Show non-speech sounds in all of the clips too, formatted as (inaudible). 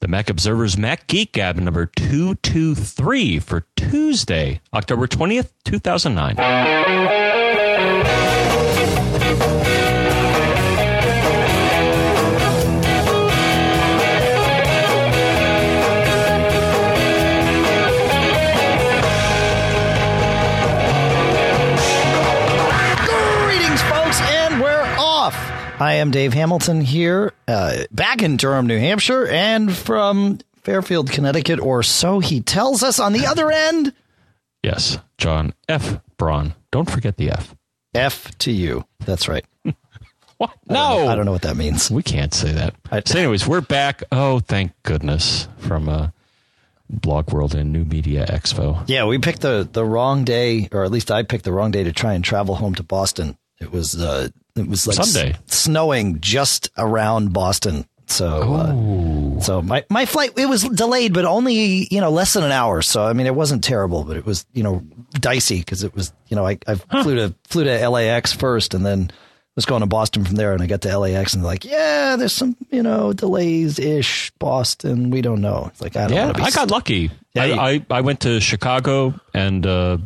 the Mac Observer's Mac Geek Gab number 223 for Tuesday, October 20th, 2009. I am Dave Hamilton here, uh, back in Durham, New Hampshire, and from Fairfield, Connecticut, or so he tells us on the other end. Yes, John F. Braun. Don't forget the F. F to you. That's right. (laughs) What? I No, don't know, I don't know what that means. We can't say that. I- so, anyways, we're back. Oh, thank goodness from uh, Blog World and New Media Expo. Yeah, we picked the the wrong day, or at least I picked the wrong day to try and travel home to Boston. It was uh, it was like Sunday. s- snowing just around Boston. So uh, so my my flight it was delayed, but only you know less than an hour. So I mean it wasn't terrible, but it was you know dicey because it was you know I, I flew to flew to LAX first and then was going to Boston from there, and I got to LAX and like yeah, there's some you know delays ish Boston. We don't know. It's like I don't Yeah, want to be I got lucky. Yeah, I, you- I, I went to Chicago and uh,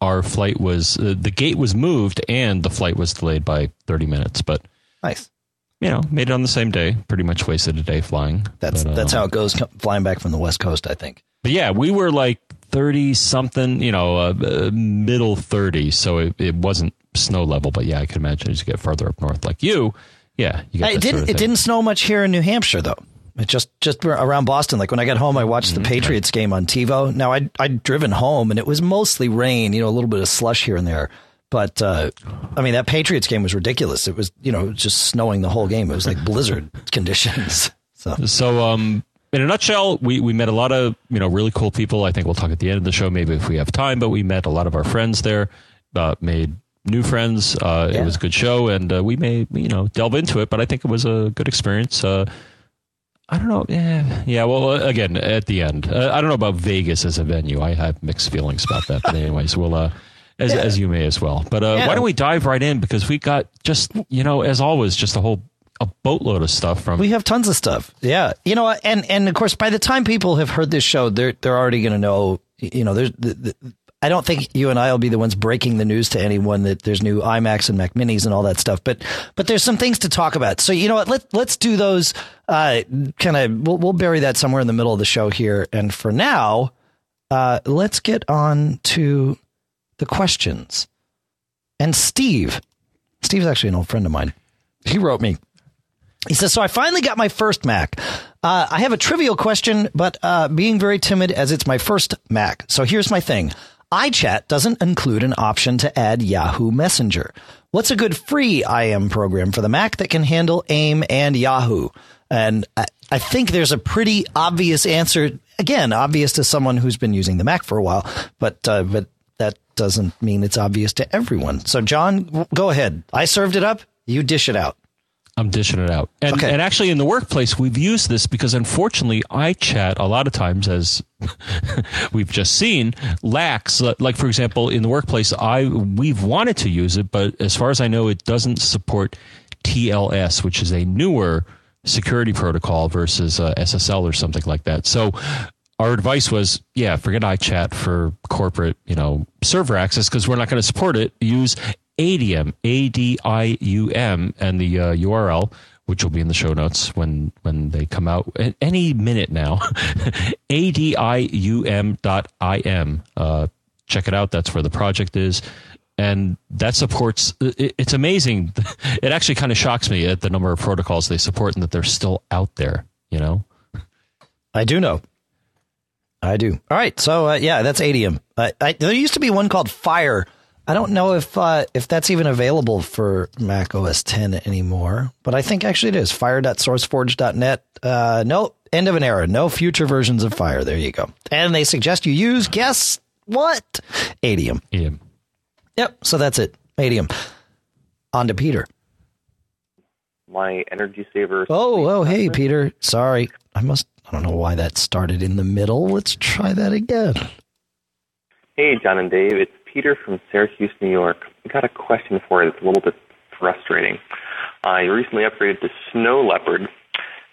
our flight was uh, the gate was moved and the flight was delayed by 30 minutes. But nice. you know, made it on the same day. Pretty much wasted a day flying. That's But, that's um, how it goes flying back from the West Coast. I think. But yeah, we were like 30 something, you know, uh, uh, middle 30. So it, it wasn't snow level. But yeah, I could imagine as you get farther up north, like you, yeah, you It didn't. it didn't snow much here in New Hampshire though. It just just around Boston. Like when I got home, I watched the Patriots game on TiVo. Now I I'd driven home and it was mostly rain. You know, a little bit of slush here and there. But uh, I mean, that Patriots game was ridiculous. It was you know just snowing the whole game. It was like (laughs) blizzard conditions. (laughs) So So, um, in a nutshell, we, we met a lot of you know really cool people. I think we'll talk at the end of the show, maybe if we have time. But we met a lot of our friends there, uh, made new friends. Uh, Yeah. It was a good show, and uh, we may you know delve into it. But I think it was a good experience. I don't know. Yeah, yeah. Well, uh, again, at the end, uh, I don't know about Vegas as a venue. I have mixed feelings about that. But anyways, we'll. Uh, as, as you may as well, but uh, Yeah. why don't we dive right in because we got just you know as always just a whole a boatload of stuff from we have tons of stuff. Yeah, you know, and and of course, by the time people have heard this show, they're they're already going to know. You know, there's. The, the, I don't think you and I will be the ones breaking the news to anyone that there's new iMacs and Mac Minis and all that stuff. But but there's some things to talk about. So you know what? Let let's do those. Uh, kind of. We'll we'll bury that somewhere in the middle of the show here. And for now, uh, let's get on to the questions. And Steve, Steve's actually an old friend of mine. He wrote me. He says, So I finally got my first Mac. Uh, I have a trivial question, but uh, being very timid as it's my first Mac. So here's my thing iChat doesn't include an option to add Yahoo Messenger. What's a good free IM program for the Mac that can handle AIM and Yahoo? And I, I think there's a pretty obvious answer. Again, obvious to someone who's been using the Mac for a while, but uh, but that doesn't mean it's obvious to everyone. So, John, go ahead. I served it up. You dish it out. I'm dishing it out. And, Okay. and actually, in the workplace, we've used this because unfortunately, iChat a lot of times, as (laughs) we've just seen, lacks. Like for example, in the workplace, I we've wanted to use it, but as far as I know, it doesn't support TLS, which is a newer security protocol versus uh, SSL or something like that. So. Our advice was, yeah, forget iChat for corporate, you know, server access because we're not going to support it. Use ADIUM, A D I U M, and the uh, URL, which will be in the show notes when when they come out any minute now. (laughs) ADIUM dot IM. Uh, check it out. That's where the project is. And that supports. It, it's amazing. (laughs) It actually kind of shocks me at the number of protocols they support and that they're still out there. You know. I do know. I do. All right. So uh, yeah, that's Adium. Uh, I, there used to be one called Fire. I don't know if uh, if that's even available for Mac OS 10 anymore, but I think actually it is. Fire.sourceforge.net. Uh, no, end of an era. No future versions of Fire. There you go. And they suggest you use guess what? Adium. Adium. Yep. So that's it. Adium. On to Peter. my energy saver. Oh, oh, hey, Peter. Sorry. I must, I don't know why that started in the middle. Let's try that again. Hey, John and Dave. It's Peter from Syracuse, New York. I got a question for you that's a little bit frustrating. I recently upgraded to Snow Leopard,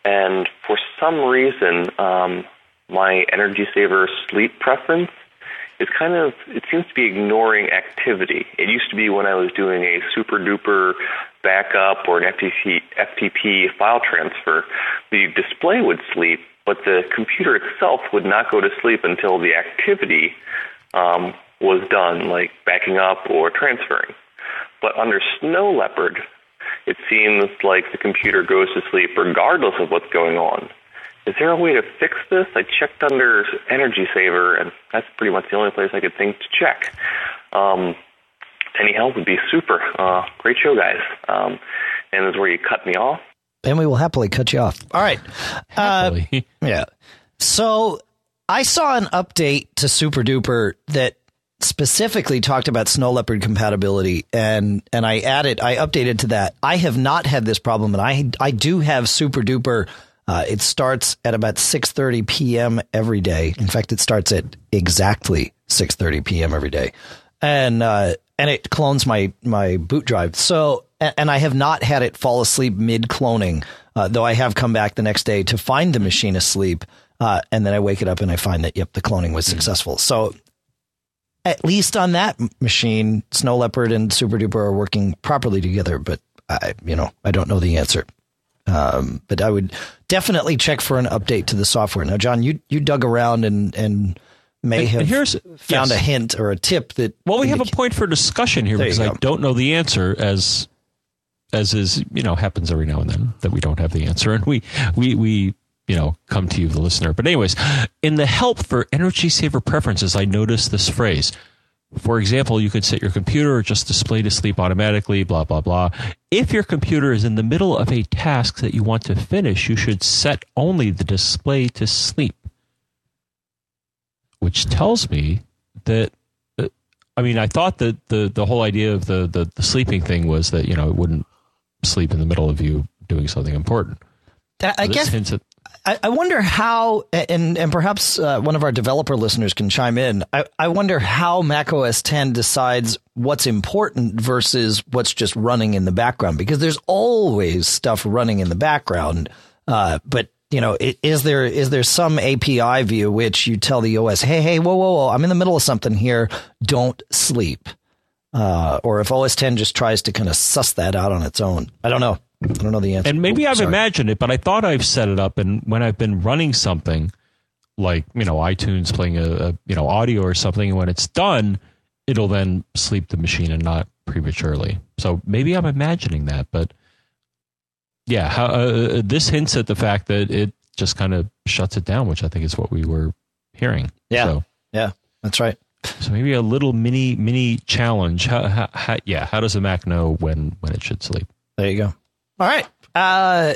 and for some reason, um, my energy saver sleep preference is kind of it seems to be ignoring activity. It used to be when I was doing a super duper backup or an FTP, FTP file transfer, the display would sleep, but the computer itself would not go to sleep until the activity um, was done, like backing up or transferring. But under Snow Leopard, it seems like the computer goes to sleep regardless of what's going on. Is there a way to fix this? I checked under Energy Saver, and that's pretty much the only place I could think to check. Um, any help would be super. Uh, great show, guys. Um, and this is where you cut me off. And we will happily cut you off. All right. Uh, (laughs) yeah. So I saw an update to Super Duper that specifically talked about Snow Leopard compatibility, and and I added, I updated to that. I have not had this problem, and I I do have Super Duper. Uh, it starts at about 6:30 p.m. every day. In fact, it starts at exactly 6:30 p.m. every day, and uh, and it clones my my boot drive. So and I have not had it fall asleep mid cloning, uh, though I have come back the next day to find the machine asleep. Uh, and then I wake it up and I find that, yep, the cloning was successful. So at least on that machine, Snow Leopard and Super Duper are working properly together. But I, you know, I don't know the answer. Um, but I would definitely check for an update to the software. Now, John, you you dug around and and may and, have and here's, found yes. a hint or a tip that. Well, we have a point for discussion here There because I don't know the answer as as is you know happens every now and then that we don't have the answer and we we we you know come to you the listener. But anyways in the help for energy saver preferences i noticed this phrase. For example you could set your computer or just display to sleep automatically blah blah blah. If your computer is in the middle of a task that you want to finish you should set only the display to sleep. Which tells me that uh, I mean, I thought that the the whole idea of the, the the sleeping thing was that you know it wouldn't sleep in the middle of you doing something important. I, I This guess hints at I, I wonder how, and and perhaps uh, one of our developer listeners can chime in. I, I wonder how Mac OS 10 decides what's important versus what's just running in the background, because there's always stuff running in the background. Uh, but you know, is there is there some API view which you tell the OS, hey, hey, whoa, whoa, whoa, I'm in the middle of something here, don't sleep. Uh, or if OS 10 just tries to kind of suss that out on its own. I don't know. I don't know the answer. and maybe Oh, I've sorry. imagined it, but I thought I've set it up. And when I've been running something like you know iTunes playing a, a you know audio or something, and when it's done, it'll then sleep the machine and not prematurely. So maybe I'm imagining that, but yeah, how, uh, this hints at the fact that it just kind of shuts it down, which I think is what we were hearing. Yeah. So, Yeah, that's right. so maybe a little mini mini challenge. How, how, how, yeah, how does a Mac know when when it should sleep? There you go. All right. Uh,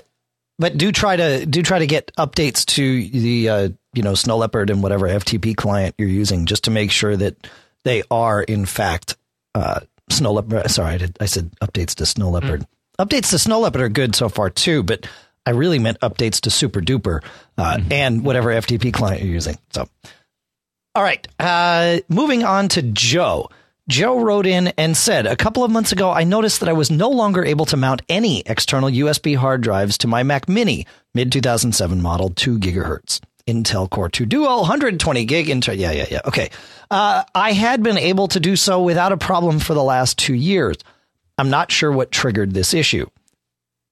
but do try to do try to get updates to the uh, you know Snow Leopard and whatever FTP client you're using, just to make sure that they are in fact uh, Snow Leopard. Sorry, I, did, I said updates to Snow Leopard. Updates to Snow Leopard are good so far too, but I really meant updates to Super Duper uh, and whatever FTP client you're using. So, all right. Uh, moving on to Joe. Joe wrote in and said, A couple of months ago, I noticed that I was no longer able to mount any external USB hard drives to my Mac Mini, mid 2007 model, 2 gigahertz. Intel Core 2 Duo, 120 gig. Yeah, yeah, yeah. Okay. Uh, I had been able to do so without a problem for the last two years. I'm not sure what triggered this issue.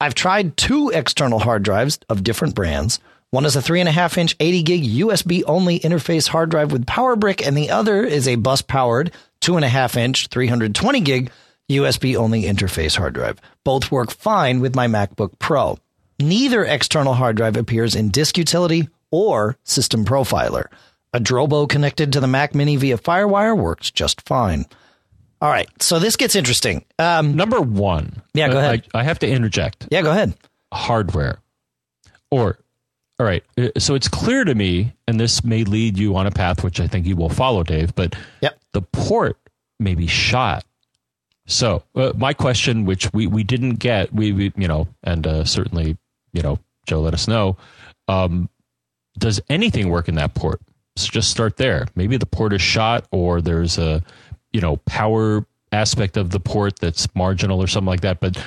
I've tried two external hard drives of different brands. One is a three and a half inch 80 gig USB only interface hard drive with power brick, and the other is a bus powered two and a half inch 320 gig USB only interface hard drive. Both work fine with my MacBook Pro. Neither external hard drive appears in Disk Utility or System Profiler. A Drobo connected to the Mac Mini via Firewire works just fine. All right, so this gets interesting. Um, Number one. Yeah, go uh, ahead. I, I have to interject. yeah, go ahead. hardware. Or, all right. uh, So it's clear to me, and this may lead you on a path which I think you will follow, Dave, but Yep. the port may be shot. So uh, my question, which we, we didn't get, we, we you know, and uh, certainly, you know, Joe, let us know. Um, does anything work in that port? So just start there. Maybe the port is shot, or there's a, you know, power aspect of the port that's marginal or something like that. But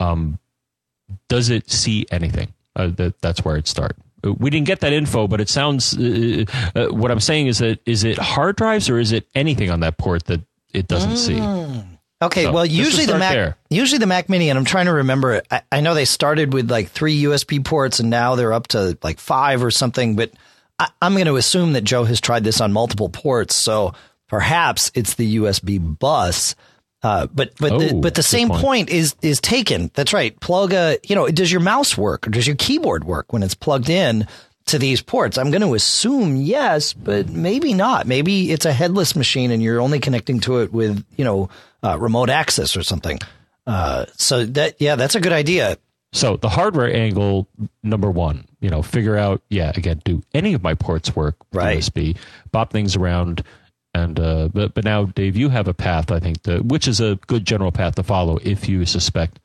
um, does it see anything? Uh, that that's where it start. Uh, We didn't get that info, but it sounds. Uh, uh, what I'm saying is that is it hard drives or is it anything on that port that it doesn't see? Okay, So, well, usually the Mac, there. usually the Mac Mini, and I'm trying to remember. I, I know they started with like three USB ports, and now they're up to like five or something. But I, I'm going to assume that Joe has tried this on multiple ports, so perhaps it's the USB bus. Uh, but but the, Oh, but the same point. point is is taken. That's right. Plug a you know does your mouse work or does your keyboard work when it's plugged in to these ports? I'm going to assume yes, but maybe not. Maybe it's a headless machine and you're only connecting to it with you know uh, remote access or something. Uh, so that yeah, that's a good idea. So the hardware angle, number one, you know, figure out, yeah, again, do any of my ports work with Right. USB? Bop things around, and uh, but but now, Dave, you have a path, I think, which is a good general path to follow if you suspect,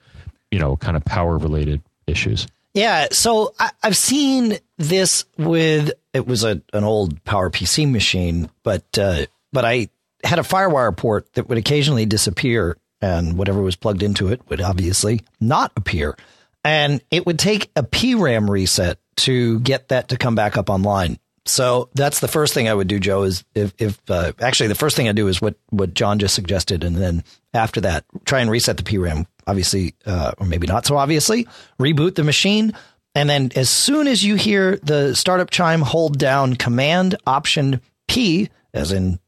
you know, kind of power related issues. Yeah, so I, I've seen this with it was a an old Power PC machine, but uh, but I had a FireWire port that would occasionally disappear, and whatever was plugged into it would obviously not appear, and it would take a PRAM reset to get that to come back up online. So that's the first thing I would do, Joe. Is if, if uh, actually the first thing I do is what what John just suggested, and then after that, try and reset the PRAM. Obviously, uh, or maybe not so obviously, reboot the machine, and then as soon as you hear the startup chime, hold down Command Option P, as in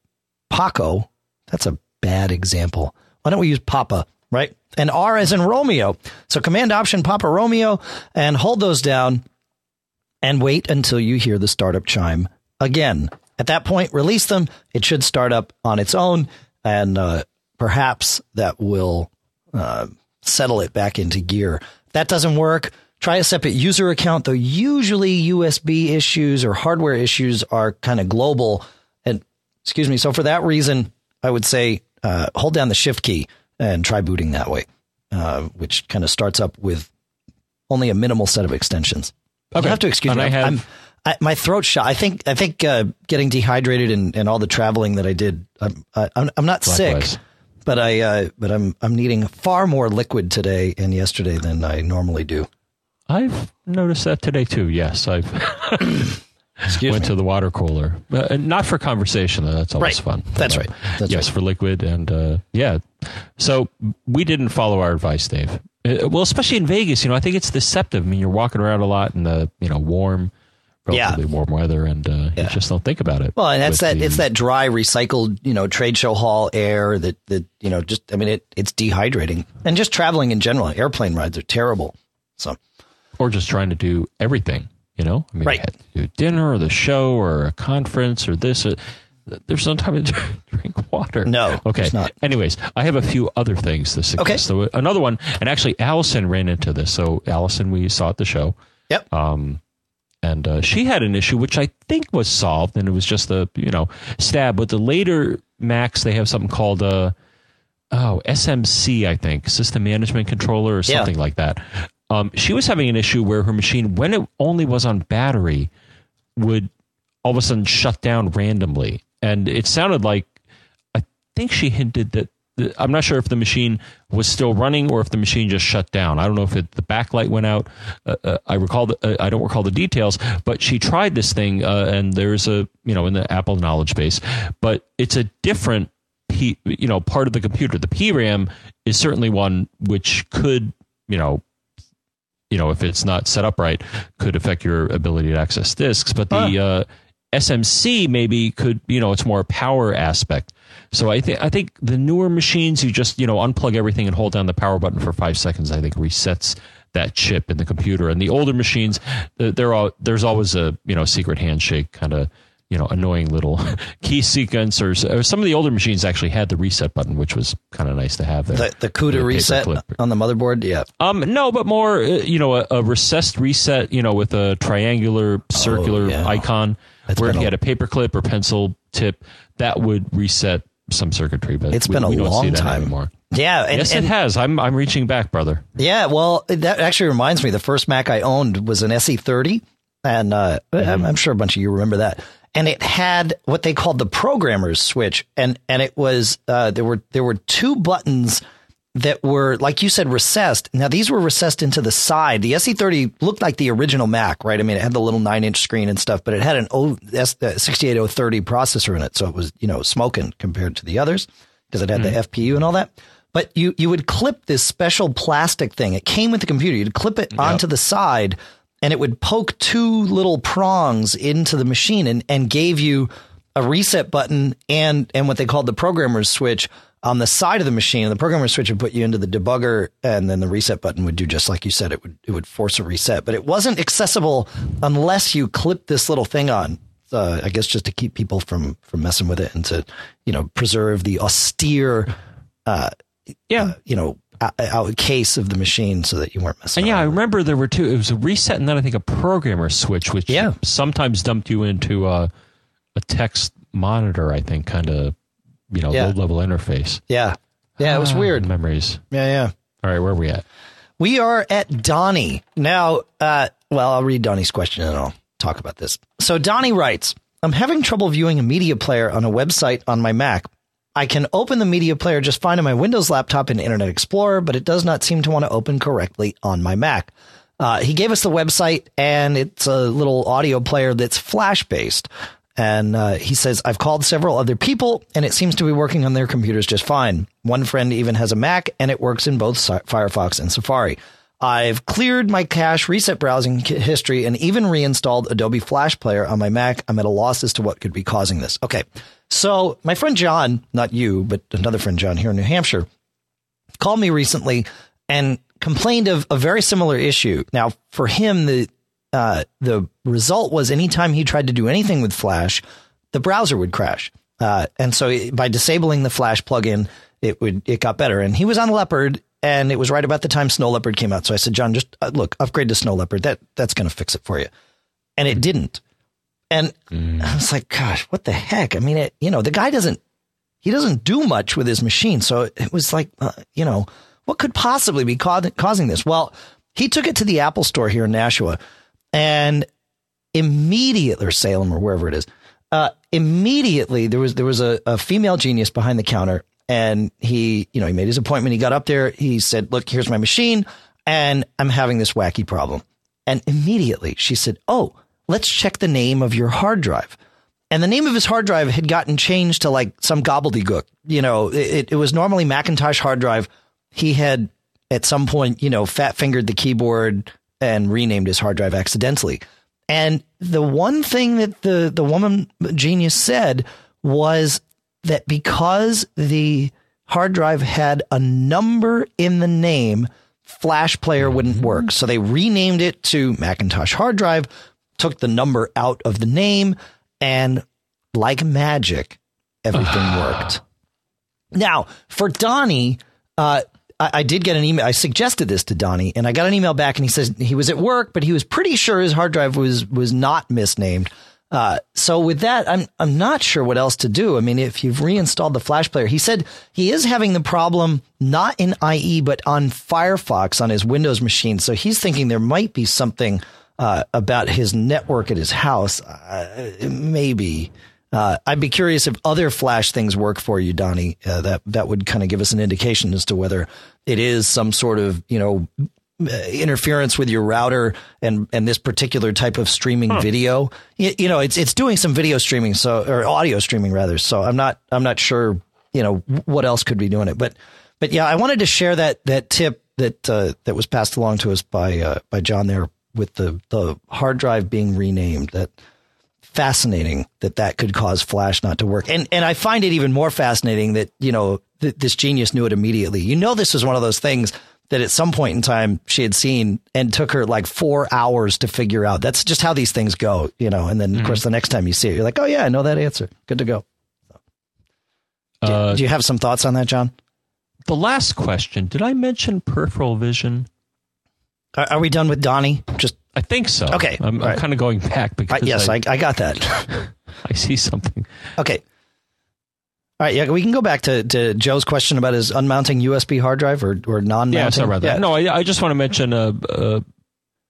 Paco. That's a bad example. Why don't we use Papa, right? And R as in Romeo. So Command Option Papa Romeo, and hold those down and wait until you hear the startup chime again. At that point, release them. It should start up on its own, and uh, perhaps that will uh, settle it back into gear. If that doesn't work. Try a separate user account, though. Usually, USB issues or hardware issues are kind of global. And excuse me. So for that reason, I would say uh, hold down the Shift key and try booting that way, uh, which kind of starts up with only a minimal set of extensions. Okay. You have to excuse And me. I have- I'm, I, my throat shot. I think. I think uh, getting dehydrated and, and all the traveling that I did. I'm. I, I'm, I'm not Likewise. sick, but I. Uh, but I'm. I'm needing far more liquid today and yesterday than I normally do. I've noticed that today too. Yes, I've (coughs) went me. to the water cooler, uh, and not for conversation. though. That's always Right. fun. That's But, right. That's yes, right. for liquid and uh, yeah. So we didn't follow our advice, Dave. Uh, well, especially in Vegas, you know, I think it's deceptive. I mean, you're walking around a lot in the you know warm, Yeah. relatively warm weather, and uh, you just don't think about it. Well, and that's that. the- It's that dry, recycled, you know, trade show hall air that that you know. Just, I mean, it it's dehydrating, and just traveling in general. Airplane rides are terrible. So or just trying to do everything. You know, I mean, Right. you to do dinner or the show or a conference or this. Or, there's no time to (laughs) drink water. No, Okay. not. Anyways, I have a few other things to suggest. Okay. So another one, and actually, Allison ran into this. So Allison, we saw at the show, yep. Um, and uh, she had an issue which I think was solved, and it was just a you know stab. But the later Macs, they have something called a oh SMC, I think, System Management Controller or Yeah. something like that. Um, she was having an issue where her machine, when it only was on battery, would all of a sudden shut down randomly, and it sounded like I think she hinted that. the- I'm not sure if the machine was still running or if the machine just shut down. I don't know if it, the backlight went out. Uh, uh, I recall. The, uh, I don't recall the details, but she tried this thing, uh, and there's a you know in the Apple knowledge base, but it's a different P, you know part of the computer. The PRAM is certainly one which could you know you know if it's not set up right could affect your ability to access disks but the uh, smc maybe could you know it's more power aspect so i think i think the newer machines you just you know unplug everything and hold down the power button for five seconds i think resets that chip in the computer and the older machines uh, they're all there's always a you know secret handshake kind of you know annoying little (laughs) key sequence or or some of the older machines actually had the reset button which was kind of nice to have there The the CUDA reset paperclip. on the motherboard. Yeah. um, no, but more, uh, you know, a, a recessed reset, you know, with a triangular, circular Oh, yeah. icon, That's where if you a- had a paperclip or pencil tip, that would reset some circuitry. But It's we, been a we don't see long that time. anymore. Yeah. And, yes, and it has. I'm I'm reaching back, brother. Yeah, well, that actually reminds me. The first Mac I owned was an SE30, and uh, I'm, I'm sure a bunch of you remember that. And it had what they called the programmer's switch, and and it was uh, there were there were two buttons that were, like you said, recessed. Now, these were recessed into the side. The SE30 looked like the original Mac, right? I mean, it had the little nine inch screen and stuff, but it had an o, S, uh, 68030 processor in it. So it was, you know, smoking compared to the others because it had mm. the FPU and all that. But you, you would clip this special plastic thing. It came with the computer. You'd clip it yep. onto the side and it would poke two little prongs into the machine and, and gave you a reset button and, and what they called the programmer's switch on the side of the machine. The programmer switch would put you into the debugger, and then the reset button would do just like you said. It would it would force a reset, but it wasn't accessible unless you clip this little thing on. Uh, I guess just to keep people from from messing with it and to you know preserve the austere, uh, yeah, uh, you know. Out case of the machine so that you weren't messing. And yeah, I remember there were two. It was a reset and then I think a programmer switch, which yeah. sometimes dumped you into a, a text monitor. I think kind of you know yeah. low level interface. Yeah, yeah, it was ah, weird. Memories. Yeah, yeah. All right, where are we at? We are at Donnie now. Uh, well, I'll read Donnie's question and I'll talk about this. So Donnie writes, "I'm having trouble viewing a media player on a website on my Mac." I can open the media player just fine on my Windows laptop in Internet Explorer, but it does not seem to want to open correctly on my Mac. Uh, he gave us the website, and it's a little audio player that's flash based. And uh, he says, I've called several other people and it seems to be working on their computers just fine. One friend even has a Mac and it works in both Firefox and Safari. I've cleared my cache, reset browsing history, and even reinstalled Adobe Flash Player on my Mac. I'm at a loss as to what could be causing this. Okay. So my friend John, not you, but another friend John here in New Hampshire, called me recently and complained of a very similar issue. Now, for him, the uh, the result was anytime he tried to do anything with Flash, the browser would crash. Uh, and so by disabling the Flash plugin, it would it got better. And he was on Leopard, and it was right about the time Snow Leopard came out. So I said, John, just uh, look, upgrade to Snow Leopard. That that's going to fix it for you. And it didn't. And mm. I was like, gosh, what the heck? I mean, it, you know, the guy doesn't he doesn't do much with his machine. So it was like, uh, you know, what could possibly be ca- causing this? Well, he took it to the Apple store here in Nashua and immediately, or Salem or wherever it is, uh, immediately there was there was a, a female genius behind the counter, and he you know he made his appointment. He got up there. He said, "Look, here's my machine, and I'm having this wacky problem." And immediately she said, "Oh, let's check the name of your hard drive." And the name of his hard drive had gotten changed to like some gobbledygook. You know, it, it was normally Macintosh hard drive. He had at some point, you know, fat fingered the keyboard, and renamed his hard drive accidentally. And the one thing that the, the woman genius said was that because the hard drive had a number in the name, Flash Player wouldn't mm-hmm. work. So they renamed it to Macintosh hard drive, took the number out of the name, and like magic, everything (sighs) worked. Now, for Donnie, uh, I, I, did get an email. I suggested this to Donnie, and I got an email back, and he says he was at work, but he was pretty sure his hard drive was was not misnamed. Uh, so with that, I'm I'm not sure what else to do. I mean, if you've reinstalled the Flash player, he said he is having the problem not in IE but on Firefox on his Windows machine. So he's thinking there might be something uh, about his network at his house. Uh, maybe. Uh, I'd be curious if other Flash things work for you, Donnie. Uh, that that would kind of give us an indication as to whether it is some sort of you know interference with your router and and this particular type of streaming huh. video. You, you, know, it's it's doing some video streaming, so or audio streaming rather. So I'm not I'm not sure you know what else could be doing it, but but yeah, I wanted to share that that tip that uh, that was passed along to us by uh, by John there with the the hard drive being renamed that fascinating that that could cause Flash not to work. And and I find it even more fascinating that you know th- this genius knew it immediately. You know, this was one of those things that at some point in time she had seen and took her like four hours to figure out. That's just how these things go, you know. And then mm-hmm. of course the next time you see it, you're like, oh yeah, I know that answer. Good to go. Uh, do, do you have some thoughts on that, John? The last question. Did I mention peripheral vision? Are, are we done with Donnie? Just I think so. Okay. I'm, I'm kind of going back because I, yes, I, I, got that. (laughs) I see something. Okay. All right, yeah, we can go back to, to Joe's question about his unmounting USB hard drive or, or non-mounting. Yeah, sorry about that. Yeah. No, I, I just want to mention a, a,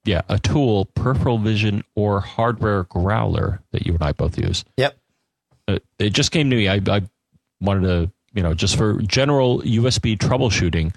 yeah a tool, peripheral vision or hardware growler that you and I both use. Yep. Uh, it just came to me. I, I wanted to you know just for general USB troubleshooting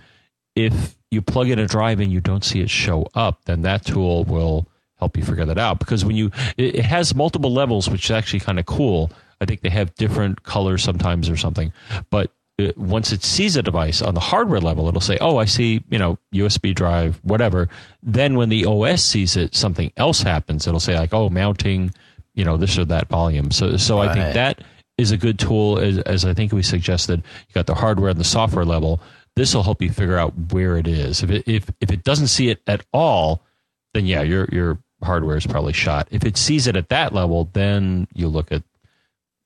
if you plug in a drive and you don't see it show up, then that tool will help you figure that out. Because when you, it, it has multiple levels, which is actually kind of cool. I think they have different colors sometimes or something. But it, once it sees a device on the hardware level, it'll say, "Oh, I see, you know, USB drive, whatever." Then when the OS sees it, something else happens. It'll say like, "Oh, mounting, you know, this or that volume." So, so I think that is a good tool, as, as I think we suggested. You got the hardware and the software level. This will help you figure out where it is. If it if if it doesn't see it at all, then yeah, your your hardware is probably shot. If it sees it at that level, then you look at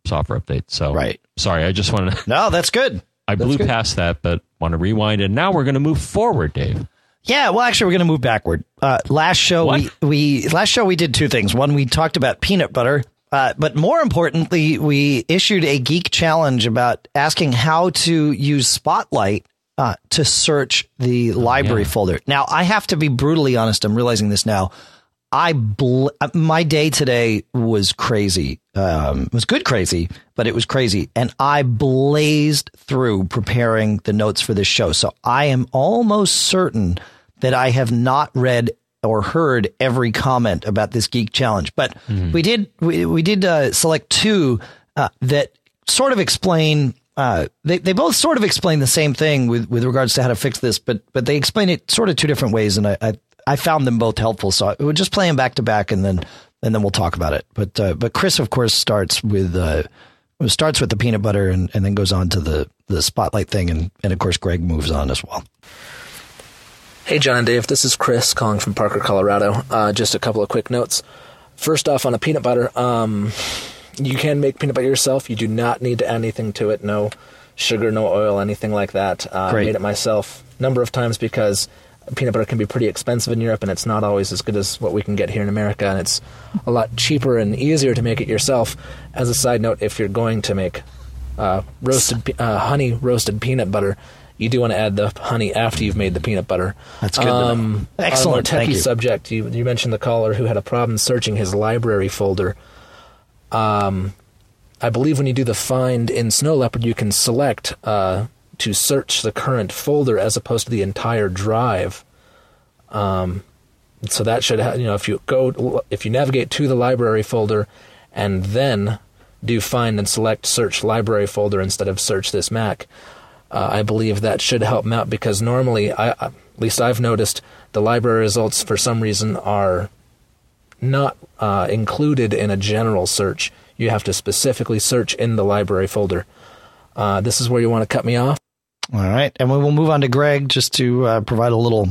software updates. So Right. sorry, I just wanted to, No, that's good. I That's blew good. past that, but want to rewind, and now we're going to move forward, Dave. Yeah, well, actually, we're going to move backward. Uh, last show, What? we, we last show we did two things. One, we talked about peanut butter, uh, but more importantly, we issued a geek challenge about asking how to use Spotlight uh, to search the library yeah. folder. Now, I have to be brutally honest. I'm realizing this now. I bl- uh, my day today was crazy. Um, it was good crazy, but it was crazy, and I blazed through preparing the notes for this show. So I am almost certain that I have not read or heard every comment about this geek challenge. But we did we, we did uh, select two uh, that sort of explain. Uh, they they both sort of explain the same thing with, with regards to how to fix this, but but they explain it sort of two different ways, and I I, I found them both helpful. So we'll just play them back to back, and then and then we'll talk about it. But uh, but Chris, of course, starts with uh, starts with the peanut butter, and, and then goes on to the the spotlight thing, and and of course Greg moves on as well. Hey, John and Dave, this is Chris calling from Parker, Colorado. Uh, just a couple of quick notes. First off, on a peanut butter, um, you can make peanut butter yourself. You do not need to add anything to it. No sugar, no oil, anything like that. Uh, I made it myself a number of times because peanut butter can be pretty expensive in Europe, and it's not always as good as what we can get here in America. And it's a lot cheaper and easier to make it yourself. As a side note, if you're going to make uh, roasted uh, honey roasted peanut butter, you do want to add the honey after you've made the peanut butter. That's good. Um, Excellent, On a more thank you. subject, you, you mentioned the caller who had a problem searching his library folder. Um, I believe when you do the find in Snow Leopard, you can select uh, to search the current folder as opposed to the entire drive. Um, so that should ha- you know if you go if you navigate to the library folder and then do find and select search library folder instead of search this Mac. Uh, I believe that should help them out because normally, I, at least I've noticed, the library results for some reason are not uh, included in a general search. You have to specifically search in the library folder. Uh, this is where you want to cut me off. All right, and we will move on to Greg just to uh, provide a little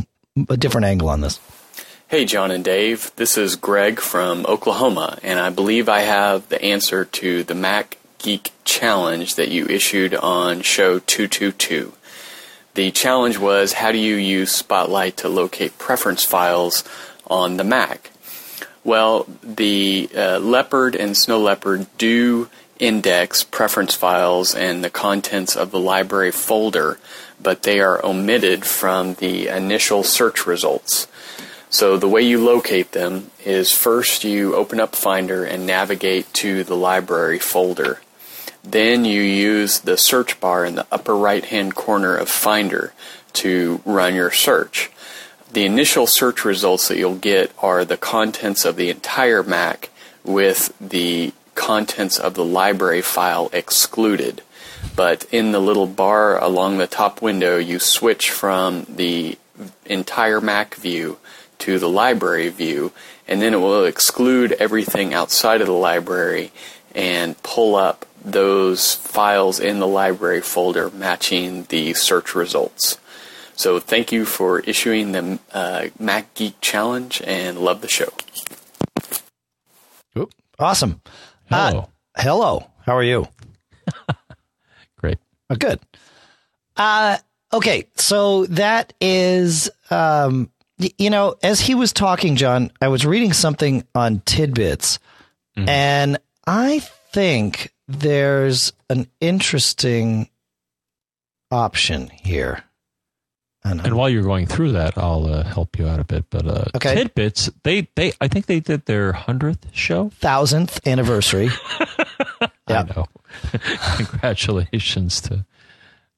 a different angle on this. Hey, John and Dave. This is Greg from Oklahoma, and I believe I have the answer to the Mac Geek Challenge that you issued on show 222. The challenge was how do you use Spotlight to locate preference files on the Mac? Well, the uh, Leopard and Snow Leopard do index preference files and the contents of the library folder, but they are omitted from the initial search results. So the way you locate them is first you open up Finder and navigate to the library folder. Then you use the search bar in the upper right hand corner of Finder to run your search. The initial search results that you'll get are the contents of the entire Mac with the contents of the library file excluded. But in the little bar along the top window, you switch from the entire Mac view to the library view, and then it will exclude everything outside of the library and pull up those files in the library folder matching the search results. So thank you for issuing the uh, Mac Geek Challenge and love the show. Oop. Awesome. Uh, Hello. hello. How are you? (laughs) Great. Oh, good. Uh, okay. So that is, um, y- you know, as he was talking, John, I was reading something on Tidbits, and I think there's an interesting option here. And, And while you're going through that, I'll uh, help you out a bit. But uh, Okay. tidbits, they they I think they did their hundredth show. thousandth anniversary. (laughs) Yeah. I know. (laughs) Congratulations to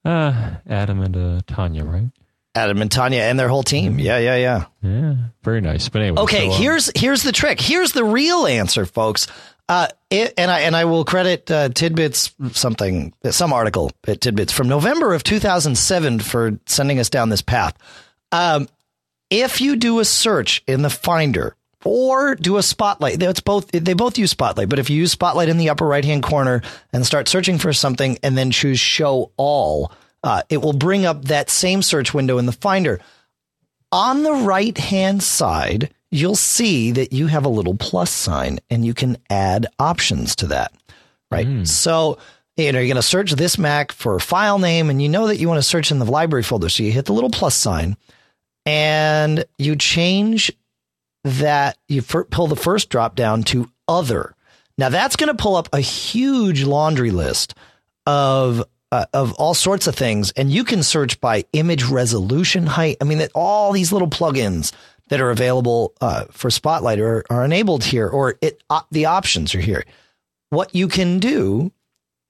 uh, Adam and uh, Tonya, right? Adam and Tonya and their whole team. Yeah, yeah, yeah. Yeah, very nice. But anyway, Okay, so, um, here's here's the trick. Here's the real answer, folks. Uh, it, and I and I will credit uh, tidbits something some article at tidbits from November of 2007 for sending us down this path. Um, if you do a search in the Finder or do a Spotlight, that's both they both use Spotlight. But if you use Spotlight in the upper right hand corner and start searching for something and then choose Show All, uh, it will bring up that same search window in the Finder on the right hand side, you'll see that you have a little plus sign and you can add options to that. Right. So, you know, you're going to search this Mac for a file name and you know that you want to search in the library folder. So you hit the little plus sign and you change that, you pull the first drop down to other. Now that's going to pull up a huge laundry list of uh, of all sorts of things, and you can search by image resolution height. I mean, that all these little plugins that are available uh, for Spotlight are, are enabled here, or it uh, the options are here. What you can do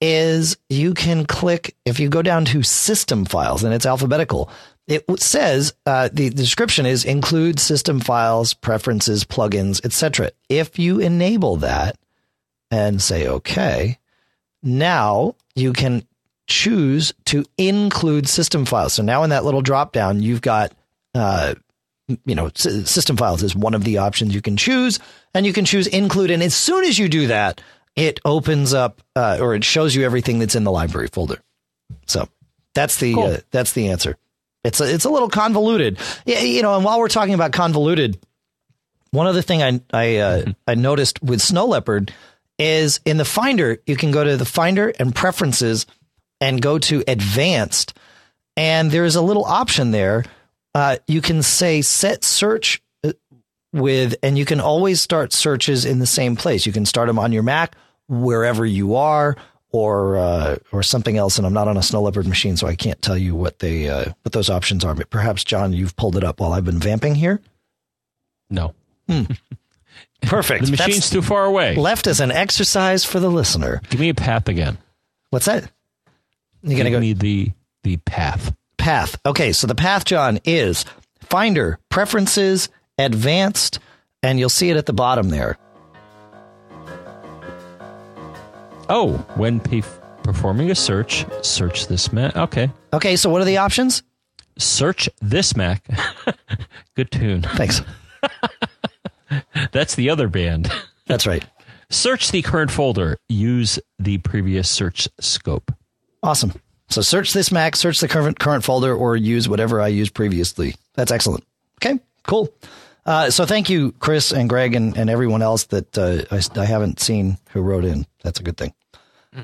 is you can click if you go down to system files and it's alphabetical. It says uh, the description is include system files, preferences, plugins, etc. If you enable that and say OK, now you can choose to include system files. So now in that little drop down, you've got, uh, you know, system files is one of the options you can choose, and you can choose include. And as soon as you do that, it opens up uh, or it shows you everything that's in the library folder. So that's the uh, that's the answer. It's a, it's a little convoluted, yeah, you know. And while we're talking about convoluted, one other thing I I uh, I noticed with Snow Leopard is in the Finder you can go to the Finder and Preferences and go to Advanced, and there's a little option there. Uh, you can say Set Search uh, with, and you can always start searches in the same place. You can start them on your Mac wherever you are, or uh, or something else. And I'm not on a Snow Leopard machine, so I can't tell you what they uh, what those options are. But perhaps John, you've pulled it up while I've been vamping here. no, (laughs) Perfect. the machine's That's too far away. left as an exercise for the listener. Give me a path again. What's that? You're gonna Give go me the the path. Path. Okay, so the path, John, is Finder, Preferences, Advanced, and you'll see it at the bottom there. Oh, when pe- performing a search, search this Mac. Okay, Okay, so what are the options? search this Mac. (laughs) Good tune. Thanks. (laughs) That's the other band. That's right. Search the current folder. Use the previous search scope. Awesome. So search this Mac, search the current current folder, or use whatever I used previously. That's excellent. Okay, cool. Uh, so thank you, Chris and Greg and, and everyone else that uh, I, I haven't seen who wrote in. That's a good thing.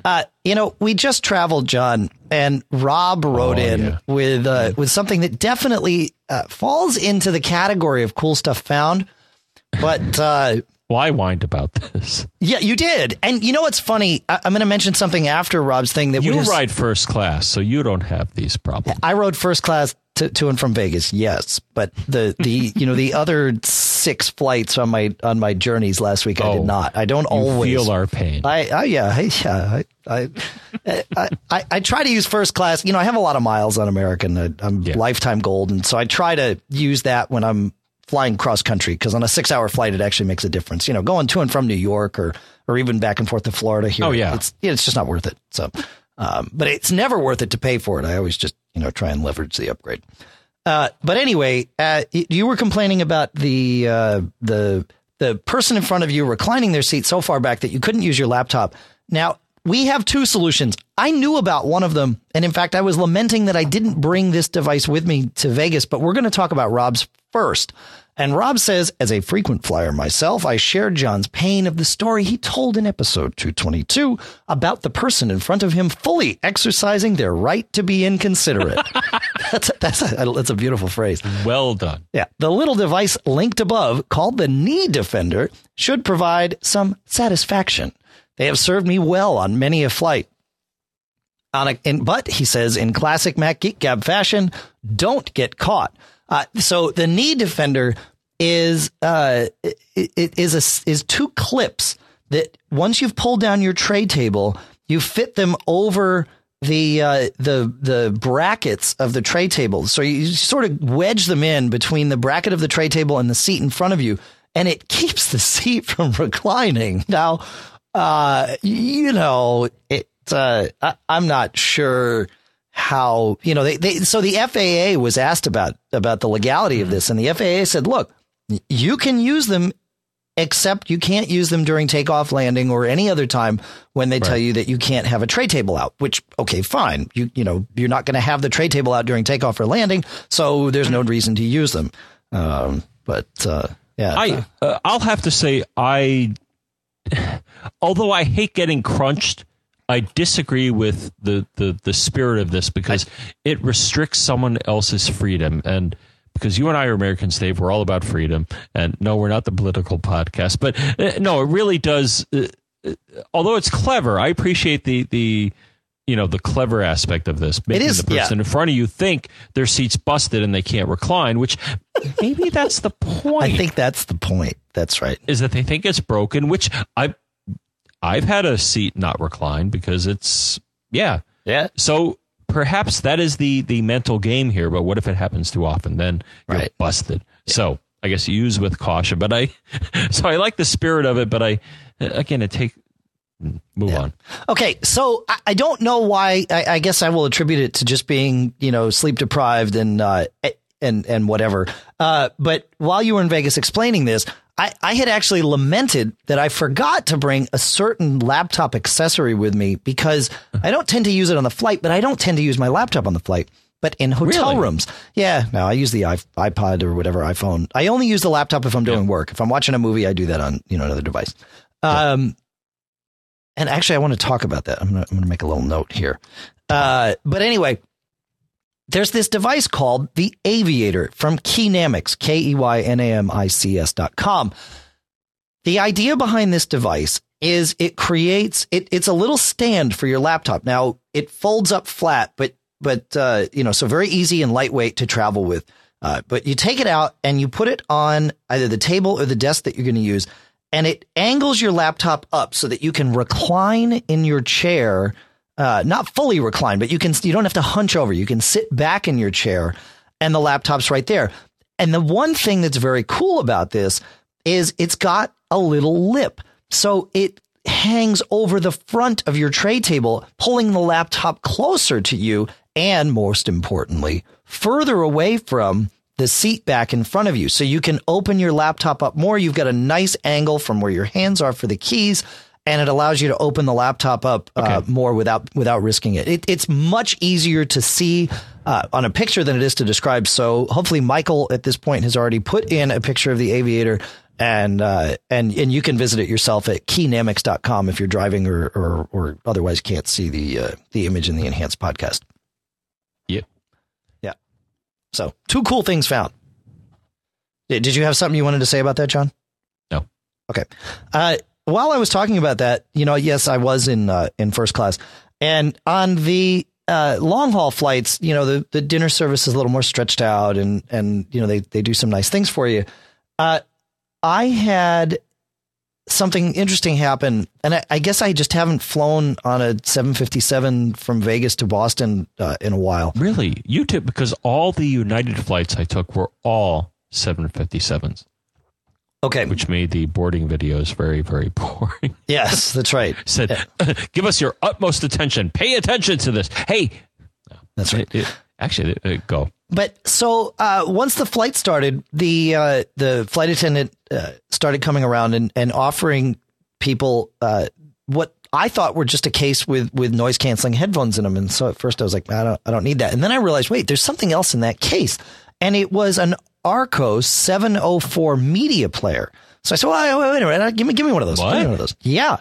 Uh, you know, we just traveled, John, and Rob wrote Oh, in yeah. with uh, with something that definitely uh, falls into the category of cool stuff found. But uh, Well, I whined about this. yeah, you did. And you know what's funny? I, I'm going to mention something after Rob's thing that You have- ride first class, so you don't have these problems. I rode first class to, to and from Vegas, yes, but the the you know the (laughs) other six flights on my on my journeys last week I Oh, did not. I don't always feel our pain. I, I yeah I, yeah I I, I I I try to use first class. You know I have a lot of miles on American. I, I'm Yeah. lifetime gold, and so I try to use that when I'm flying cross country because on a six hour flight it actually makes a difference. You know, going to and from New York or or even back and forth to Florida here. Oh, yeah. it's it's just not worth it. So, um, but it's never worth it to pay for it. I always just you know try and leverage the upgrade. Uh, but anyway, uh, you were complaining about the uh, the the person in front of you reclining their seat so far back that you couldn't use your laptop. Now we have two solutions. I knew about one of them, and in fact, I was lamenting that I didn't bring this device with me to Vegas. But we're going to talk about Rob's first. And Rob says, as a frequent flyer myself, I shared John's pain of the story he told in episode 222 about the person in front of him fully exercising their right to be inconsiderate. (laughs) that's, a, that's, a, that's a beautiful phrase. Well done. Yeah. The little device linked above, called the Knee Defender, should provide some satisfaction. They have served me well on many a flight. On a, but he says, in classic Mac Geek Gab fashion, don't get caught. Uh, so the Knee Defender is uh, is a, is two clips that once you've pulled down your tray table, you fit them over the uh, the the brackets of the tray table. So you sort of wedge them in between the bracket of the tray table and the seat in front of you, and it (laughs) keeps the seat from reclining. Now, uh, you know, it. Uh, I, I'm not sure how you know they, they so the FAA was asked about about the legality of this and the FAA said look you can use them except you can't use them during takeoff landing or any other time when they right. tell you that you can't have a tray table out which okay fine you you know you're not going to have the tray table out during takeoff or landing so there's no reason to use them um, but uh, yeah I uh, I'll have to say I although I hate getting crunched I disagree with the, the, the spirit of this because I, it restricts someone else's freedom. And because you and I are Americans, Dave, we're all about freedom. And no, we're not the political podcast, but uh, no, it really does. Uh, uh, although it's clever, I appreciate the, the, you know, the clever aspect of this. Making it is, the person yeah. in front of you think their seat's busted and they can't recline, which maybe that's the point. I think that's the point. That's right. Is that they think it's broken, which I, I've had a seat not recline because it's yeah. Yeah. So perhaps that is the the mental game here, but what if it happens too often? Then you're right. busted. Yeah. So I guess use with caution. But I (laughs) so I like the spirit of it, but I again it take move yeah. on. Okay, so I, I don't know why. I, I, guess I will attribute it to just being you know sleep deprived and uh, and and whatever. Uh, but while you were in Vegas explaining this, I, I had actually lamented that I forgot to bring a certain laptop accessory with me because I don't tend to use it on the flight, but I don't tend to use my laptop on the flight. But in hotel really? rooms, yeah, no, I use the iPod or whatever iPhone. I only use the laptop if I'm doing yeah. work. If I'm watching a movie, I do that on you know another device. Yeah. Um, and actually, I want to talk about that. I'm gonna, I'm gonna make a little note here. Uh, but anyway, there's this device called the Aviator from Keynamics, K E Y N A M I C S dot com. The idea behind this device is it creates it, it's a little stand for your laptop. Now it folds up flat, but but uh, you know, so very easy and lightweight to travel with. Uh, but you take it out and you put it on either the table or the desk that you're going to use, and it angles your laptop up so that you can recline in your chair uh, not fully reclined, but you can you don't have to hunch over. You can sit back in your chair, and the laptop's right there. And the one thing that's very cool about this is it's got a little lip, so it hangs over the front of your tray table, pulling the laptop closer to you, and most importantly, further away from the seat back in front of you. So you can open your laptop up more. You've got a nice angle from where your hands are for the keys and it allows you to open the laptop up uh, more without without risking it. it. It's much easier to see uh, on a picture than it is to describe. So hopefully, Michael at this point has already put in a picture of the Aviator, and uh, and and you can visit it yourself at keynamics.com if you're driving or or, or otherwise can't see the uh, the image in the enhanced podcast. Yep. Yeah. So two cool things found. Did you have something you wanted to say about that, John? No. Okay. Uh, while I was talking about that, you know, yes, I was in uh, in first class, and on the uh, long haul flights, you know, the, the dinner service is a little more stretched out, and and you know they they do some nice things for you. Uh, I had something interesting happen, and I, I, guess I just haven't flown on a 757 from Vegas to Boston uh, in a while. Really, you took because all the United flights I took were all 757s. Okay. Which made the boarding videos very, very (laughs) boring. Yes, that's right. (laughs) Said, yeah. (laughs) give us your utmost attention. Pay attention to this. Hey. That's right. It, it, actually, it, go. But so uh, once the flight started, the uh, the flight attendant uh, started coming around and, and offering people uh, what I thought were just a case with with noise canceling headphones in them. And so at first I was like, I don't I don't need that. And then I realized, wait, there's something else in that case, and it was an Archos 704 media player. So I said, well, wait, wait, wait, wait, give me, give me one of those. What? Give me one of those. Yeah.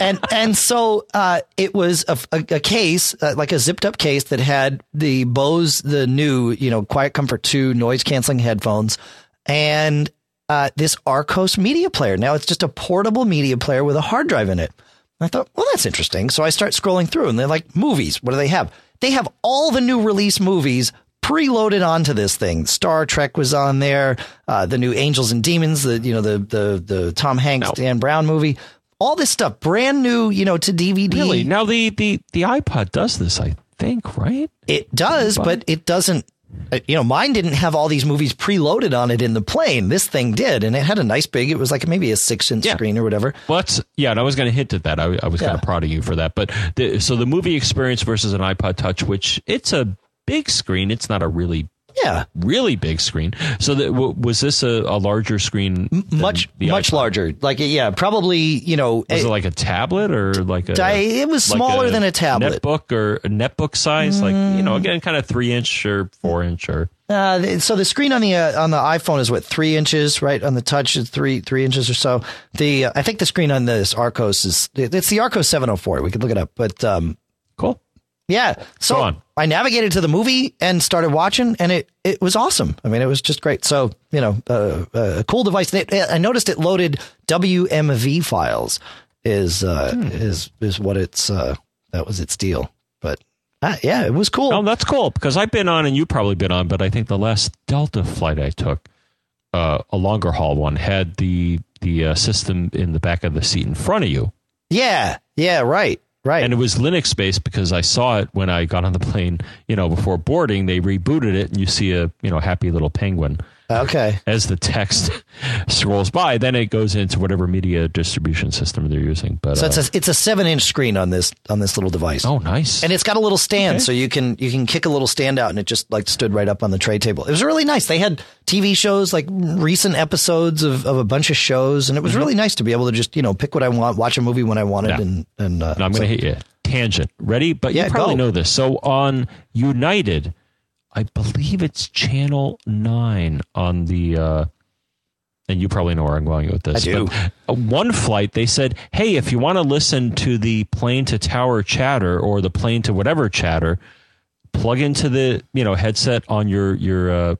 and, and so, uh, it was a, a, a case, uh, like a zipped up case that had the Bose, the new, you know, Quiet Comfort 2 noise canceling headphones and, uh, this Archos media player. Now it's just a portable media player with a hard drive in it. I thought, well, that's interesting. So I start scrolling through and they're like movies. What do they have? They have all the new release movies preloaded onto this thing. Star Trek was on there. Uh, the new Angels and Demons, the you know the the the Tom Hanks no. Dan Brown movie, all this stuff brand new, you know, to DVD. Really? Now the the the iPod does this, I think, right? It does, but it doesn't. uh, You know, mine didn't have all these movies preloaded on it in the plane. This thing did, and it had a nice big. It was like maybe a six-inch Yeah. screen or whatever. Well, yeah, and I was going to hint at that. I, I was kind of proud of you for that. But the, so the movie experience versus an iPod Touch, which it's a big screen. It's not a really Yeah, really big screen. So that w- was this a, a larger screen? much much iPod? larger. Like yeah, probably you know. Was it- it like a tablet or like a? It was like smaller than a tablet. Netbook or a netbook size, like you know, again, kind of three inch or four inch or. Uh, so the screen on the uh, on the iPhone is what three inches, right? On the Touch is three three inches or so. The uh, I think the screen on this Archos is it's the Archos 704. We could look it up, but um, Cool. Yeah. So. I navigated to the movie and started watching, and it it was awesome. I mean, it was just great. So you know, uh, uh, a cool device. It, I noticed it loaded WMV files. Is uh, Hmm. is is what it's uh, that was its deal. But uh, yeah, it was cool. Oh, that's cool because I've been on, and you've probably been on, but I think the last Delta flight I took, uh, a longer haul one, had the the uh, system in the back of the seat in front of you, yeah, yeah, right, right. and it was Linux based because I saw it when I got on the plane. You know, before boarding, they rebooted it, and you see a you know happy little penguin okay. as the text (laughs) scrolls by. Then it goes into whatever media distribution system they're using. But So uh, it's a it's a seven inch screen on this on this little device. oh, nice. And it's got a little stand, Okay. so you can you can kick a little stand out, and it just like stood right up on the tray table. It was really nice. They had TV shows, like recent episodes of, of a bunch of shows, and it was really nice to be able to just you know pick what I want, watch a movie when I wanted, Mm-hmm. Yeah. and and uh, Now I'm going to hit you. Tangent. Ready? But Yeah, you probably go. know this. So on United, I believe it's channel nine on the. Uh, and you probably know where I'm going with this. I do. But uh, one flight, they said, "Hey, if you want to listen to the plane to tower chatter or the plane to whatever chatter, plug into the you know headset on your your uh,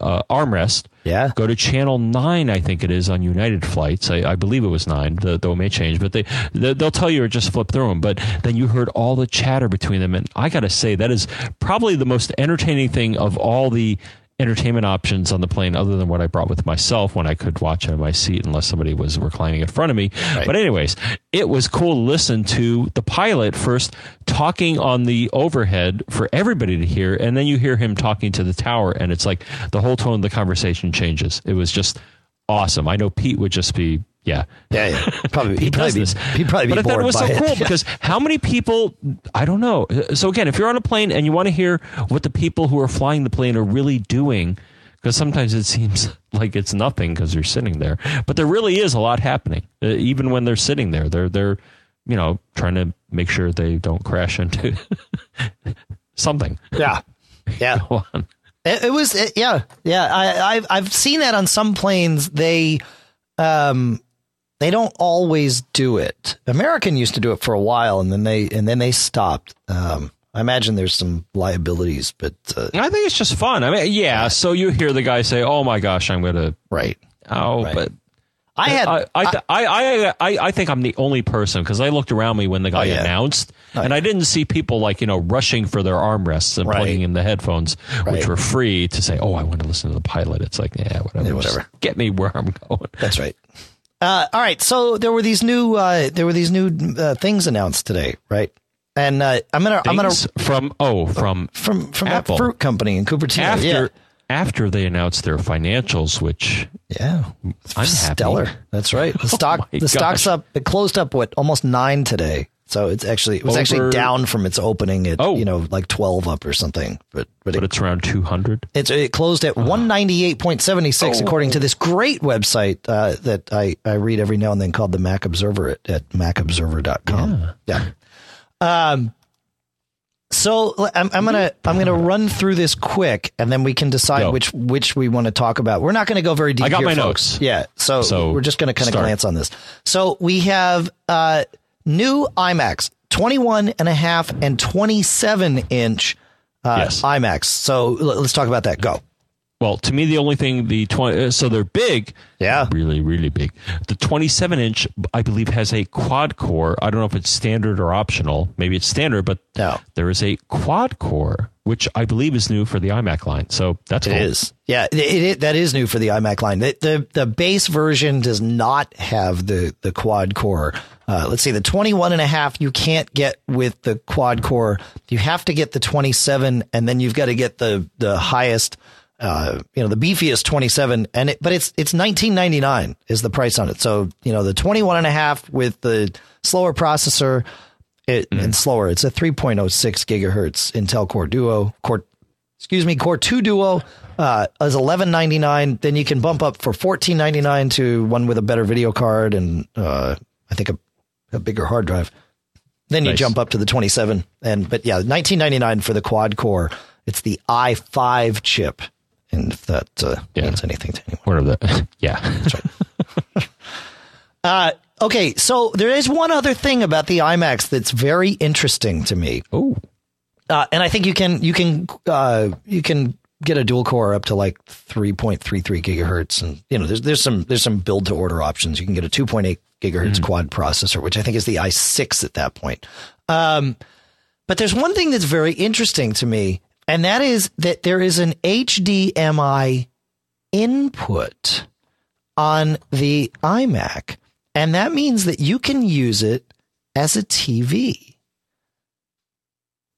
uh, armrest. Yeah. Go to channel nine, I think it is on United flights. I, I believe it was nine, though though it may change. But they they- they'll tell you or just flip through them. But then you heard all the chatter between them, and I got to say that is probably the most entertaining thing of all the entertainment options on the plane, other than what I brought with myself when I could watch out of my seat, unless somebody was reclining in front of me. But anyways, it was cool to listen to the pilot first talking on the overhead for everybody to hear, and then you hear him talking to the tower, and it's like the whole tone of the conversation changes. It was just awesome. I know Pete would just be. Yeah, Yeah, yeah. Probably, (laughs) he does probably this. be, he'd probably but I thought it was so it. cool (laughs) because how many people? I don't know. So again, if you're on a plane and you want to hear what the people who are flying the plane are really doing, because sometimes it seems (laughs) like it's nothing because you're sitting there, but there really is a lot happening. Uh, even when they're sitting there, they're they're you know trying to make sure they don't crash into something. yeah, yeah. It, it was, it, yeah, yeah. I, I've I've seen that on some planes. They, um, they don't always do it. American used to do it for a while, and then they and then they stopped. Um, I imagine there's some liabilities, but uh, I think it's just fun. I mean, yeah. So you hear the guy say, "Oh my gosh, I'm gonna." right. Oh, Right. but I had I, I, I, I, I, I think I'm the only person because I looked around me when the guy Oh, yeah. announced, and I didn't see people like you know rushing for their armrests and Right. plugging in the headphones, which were free to say, "Oh, I want to listen to the pilot." It's like, yeah, whatever, Yeah, Just whatever. get me where I'm going. That's right. Uh, all right. So there were these new uh, there were these new uh, things announced today, right? And uh, I'm gonna I'm gonna from oh from from from Apple. that fruit company in Cupertino. after yeah, after they announced their financials, which yeah, I'm happy. stellar. That's right. The (laughs) stock my the stock's up. It closed up what almost nine today. So it's actually it was Over- actually down from its opening at Oh. you know like twelve up or something. But but, but it, it's around 200. it's it closed at one ninety eight point seventy six according to this great website uh, that I I read every now and then called the Mac Observer at, at macobserver.com. Yeah. Um. So I'm, I'm gonna I'm gonna run through this quick, and then we can decide Go. which which we want to talk about. We're not going to go very deep. I got here, my folks. notes. Yeah. So, So, we're just going to kind of glance on this. So we have uh, new iMacs 21 and a half and 27 inch uh, Yes. iMacs. So l- let's talk about that. Go. well, to me, the only thing the twenty uh, so they're big, Yeah. really, really big. The twenty-seven inch, I believe, has a quad core. I don't know if it's standard or optional. Maybe it's standard, but No. there is a quad core, which I believe is new for the iMac line. So that's It cool. is. Yeah, it, it, that is new for the iMac line. The, the the base version does not have the the quad core. Uh, let's see, the 21 and a half you can't get with the quad core. You have to get the 27 and then you've got to get the the highest uh, you know, the beefiest 27 and it, but it's it's 1999 is the price on it. So, you know, the 21 and a half with the slower processor it, and slower. It's a 3.06 gigahertz Intel Core Duo Core excuse me, Core 2 Duo uh, is 11.99. Then you can bump up for 14.99 to one with a better video card and uh, I think a, a bigger hard drive. Then you jump up to the 27 and but yeah, 19.99 for the quad core. It's the i5 chip. And if that uh, Yeah. means anything to anyone. One of the yeah. (laughs) Uh, okay, so there is one other thing about the iMacs that's very interesting to me. Oh, uh, and I think you can you can uh, you can get a dual core up to like 3.33 gigahertz, and you know there's there's some there's some build to order options. You can get a 2.8 gigahertz quad processor, which I think is the i6 at that point. Um, but there's one thing that's very interesting to me, and that is that there is an HDMI input on the iMac, and that means that you can use it as a TV.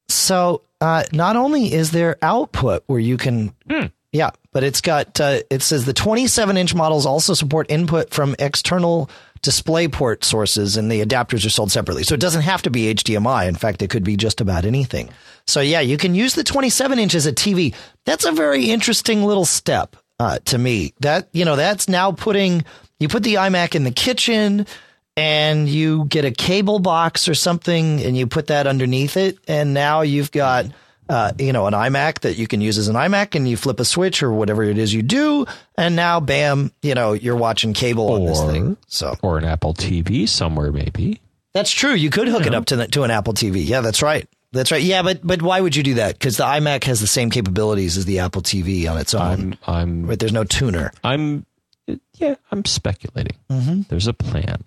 So uh, not only is there output where you can, yeah, but it's got uh, it says the 27 inch models also support input from external DisplayPort sources, and the adapters are sold separately. So it doesn't have to be HDMI. In fact, it could be just about anything. So yeah, you can use the 27 inch as a TV. That's a very interesting little step uh, to me. That you know, that's now putting you put the iMac in the kitchen and you get a cable box or something and you put that underneath it and now you've got uh, you know an iMac that you can use as an iMac and you flip a switch or whatever it is you do and now bam you know you're watching cable on this thing so or an Apple TV somewhere maybe. that's true you could hook it up to the, to an Apple TV yeah that's right that's right yeah but but why would you do that because the iMac has the same capabilities as the Apple TV on its own I'm I'm right there's no tuner I'm yeah, I'm speculating. Mm-hmm. There's a plan.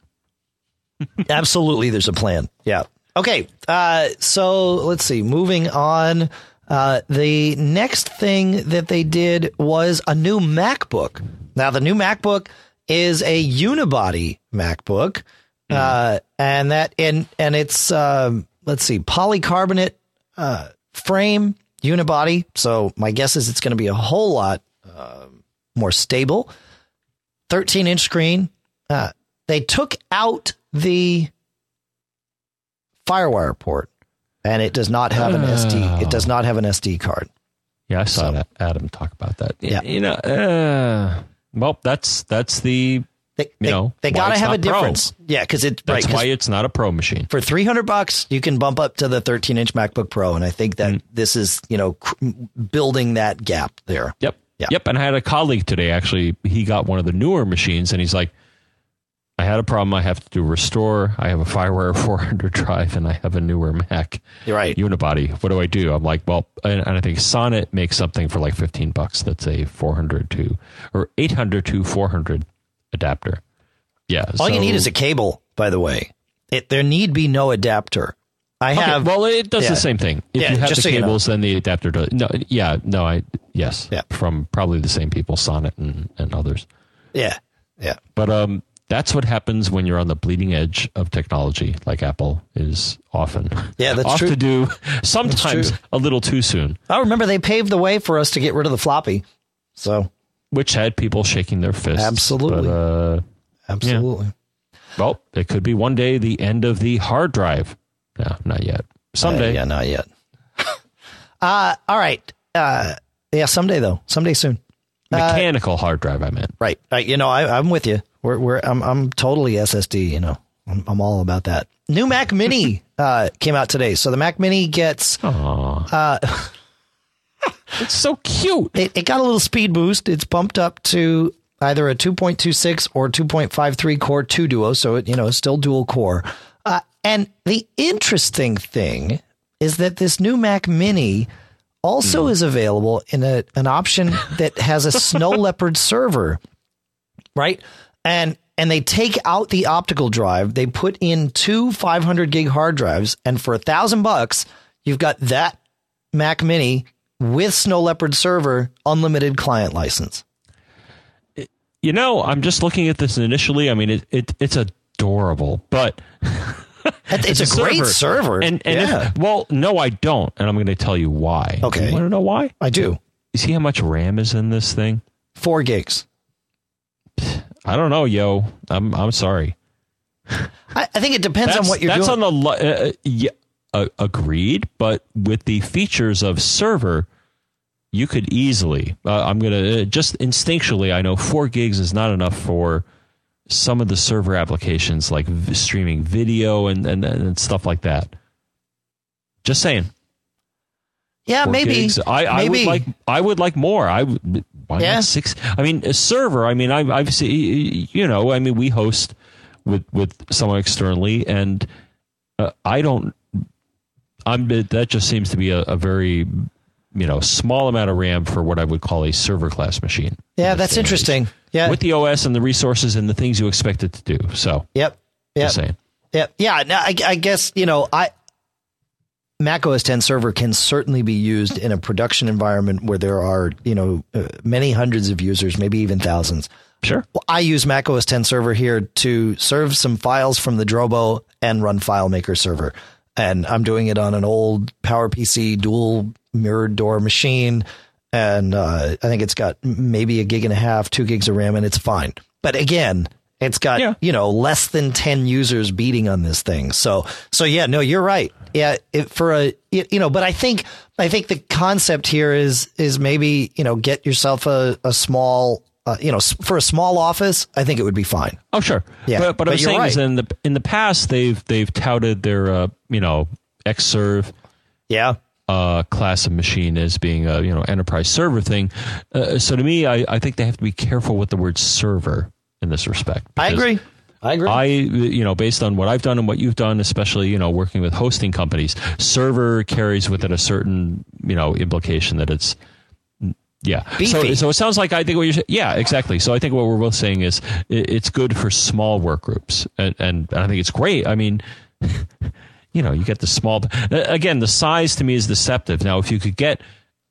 (laughs) Absolutely, there's a plan. Yeah. Okay. Uh, so let's see. Moving on. Uh, the next thing that they did was a new MacBook. Now, the new MacBook is a unibody MacBook, uh, and that and and it's um, let's see, polycarbonate uh, frame unibody. So my guess is it's going to be a whole lot um more stable. 13 inch screen. Uh, they took out the FireWire port, and it does not have an SD. It does not have an SD card. Yeah, I saw that Adam talk about that. Yeah. You know, uh, well, that's that's the They, You they, know, they got to have a not Pro. difference. Yeah, because it's right. why it's not a pro machine. for 300 bucks, you can bump up to the 13 inch MacBook Pro, and I think that Mm. this is you know cr- building that gap there. Yep. Yeah. Yep. And I had a colleague today, actually, he got one of the newer machines and he's like, I had a problem. I have to do restore. I have a FireWire (laughs) 400 drive and I have a newer Mac You're right. unibody. What do I do? I'm like, well, and, and I think Sonnet makes something for like 15 bucks. That's a 400 to or 800 to 400 adapter. Yeah. All you need is a cable. By the way, it there need be no adapter. I Okay, have well, it does yeah. the same thing. If Yeah, you have the so you know. cables, then the adapter does. No, yeah, no, I yes, Yeah. from probably the same people, Sonnet and, and others. yeah yeah But um, that's what happens when you're on the bleeding edge of technology, like Apple is often. Yeah, that's off true. to do sometimes a little too soon, I remember they paved the way for us to get rid of the floppy. So which had people shaking their fists. Absolutely. But, uh, absolutely. well, it could be one day the end of the hard drive. No, not yet. Someday. Uh, yeah, not yet. (laughs) uh, all right. Uh, yeah, someday though. Someday soon. Mechanical hard drive, I meant. Right. Right. You know, I, I'm with you. We're, we're, I'm, I'm totally SSD. You know, I'm, I'm all about that. New Mac Mini (laughs) uh, came out today, so the Mac Mini gets Aw. (laughs) it's so cute. it, it got a little speed boost. It's bumped up to either a 2.26 or 2.53 core two duo, so it you know it's still dual core. Uh, and the interesting thing is that this new Mac Mini also is available in a, an option that has a (laughs) snow leopard server, right? And and they take out the optical drive, they put in two 500 gig hard drives, and for a thousand bucks, you've got that Mac Mini with Snow Leopard server, unlimited client license. You know, I'm just looking at this initially. I mean, it, it it's adorable, but It's, (laughs) a, great server. And and yeah. if, well, no, I don't, and I'm going to tell you why. Okay. you want to know why? I do. You see how much RAM is in this thing? Four gigs. I don't know, yo. I'm I'm sorry. I, I think it depends That's, on what you're that's doing. on the uh, yeah, uh, agreed, but with the features of server, you could easily. Uh, I'm gonna uh, just instinctually. I know four gigs is not enough for some of the server applications like v- streaming video and, and and stuff like that. Just saying. yeah, maybe. gigs. I, I would like I would like more. I would why Yeah. not six? I mean, a server. I mean, I've I've seen you know. I mean, we host with with someone externally, and uh, I don't. I'm that just seems to be a, a very you know small amount of RAM for what I would call a server class machine. yeah, that's and age. interesting. Yeah. With the OS and the resources and the things you expect it to do. So, yep. Yep. just saying. Yeah, yeah. Now, I, I guess you know, I Mac OS 10 server can certainly be used in a production environment where there are you know uh, many hundreds of users, maybe even thousands. Sure. I use Mac OS 10 server here to serve some files from the Drobo and run FileMaker server, and I'm doing it on an old PowerPC dual mirrored door machine, and uh, I think it's got maybe a gig and a half, two gigs of RAM, and it's fine. But again, it's got Yeah. you know less than 10 users beating on this thing. So so yeah no you're right. Yeah it, for a you know but i think i think the concept here is is maybe you know get yourself a, a small uh, you know for a small office i think it would be fine. Oh, sure. Yeah, but, but, but I'm saying is in the in the past they've they've touted their uh, you know Xserve yeah. uh, class of machine as being a you know enterprise server thing. Uh, so to me, I, I think they have to be careful with the word server in this respect. i agree i agree I you know based on what I've done and what you've done, especially you know working with hosting companies, server carries with it a certain you know implication that it's. Yeah. So, Beefy. so it sounds like I think what you're saying. Yeah, exactly. So I think what we're both saying is it, it's good for small work groups, and, and I think it's great. I mean, (laughs) you know, you get the small. Again, the size to me is deceptive. Now, if you could get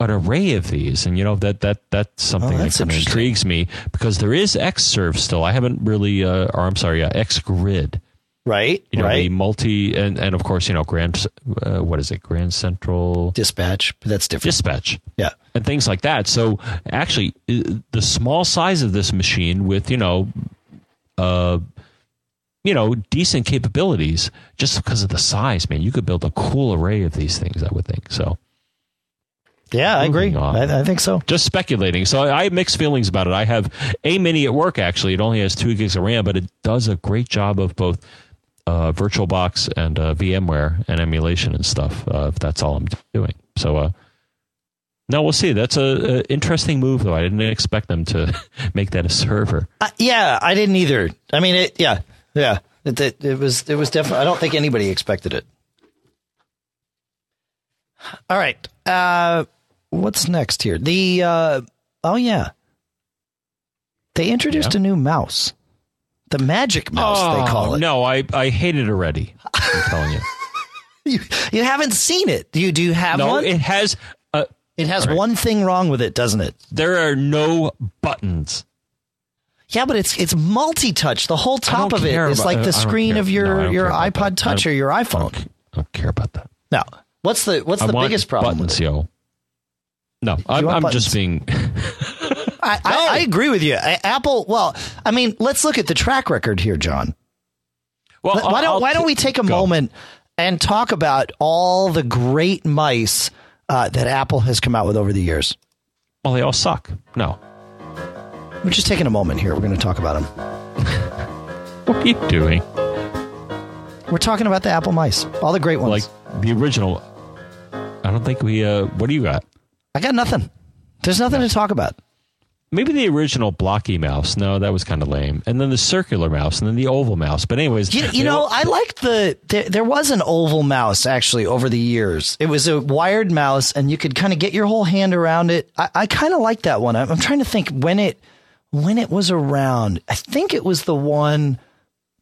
an array of these, and you know that that that's something Oh, that kind of intrigues me because there is Xserve still. I haven't really, uh, or I'm sorry, uh, Xgrid. right You know, right the multi, and and of course, you know, Grand, uh, what is it, Grand Central dispatch but that's different Dispatch yeah and things like that. So actually, the small size of this machine with you know, uh, you know, decent capabilities, just because of the size, man, you could build a cool array of these things. I would think so. Yeah i agree I, I think so Just speculating. So I have mixed feelings about it. I have a mini at work. Actually, it only has two gigs of RAM, but it does a great job of both. Uh, VirtualBox and uh, VMware and emulation and stuff. Uh, if that's all I'm doing, so uh, no, we'll see. That's a, a interesting move, though. I didn't expect them to (laughs) make that a server. Uh, yeah, I didn't either. I mean, it. Yeah, yeah. It, it, it was. It was definitely. I don't think anybody expected it. All right. Uh, what's next here? The. Uh, oh yeah. They introduced Yeah. a new mouse, the Magic Mouse. they call it. Oh, No, I I hate it already. I'm telling you. (laughs) You, you haven't seen it. Do you? Do you have No, one? It, it has. Uh, has all right. one thing wrong with it, doesn't it? there are no buttons. Yeah, but it's it's multi-touch. The whole top of it is about- like the screen care. of your don't your iPod. Touch or your I iPhone. don't, I don't care about that. Now, what's the what's I the biggest problem? with buttons, it? yo. No, I'm, I'm just being. (laughs) I, I, I agree with you. I, Apple. Well, I mean, let's look at the track record here, John. Well, Why don't I'll Why don't we take a go. moment and talk about all the great mice uh, that Apple has come out with over the years? Well, they all suck. No. We're just taking a moment here. We're going to talk about them. (laughs) What are you doing? We're talking about the Apple mice, all the great ones. Like the original. I don't think we. Uh, what do you got? I got nothing. There's nothing to talk about. maybe the original blocky mouse. No, that was kind of lame. And then the circular mouse, and then the oval mouse. But anyways, You, you know, I liked the there, there was an oval mouse actually over the years. It was a wired mouse, and you could kind of get your whole hand around it. I, I kind of like that one. I'm, I'm trying to think when it when it was around. I think it was the one.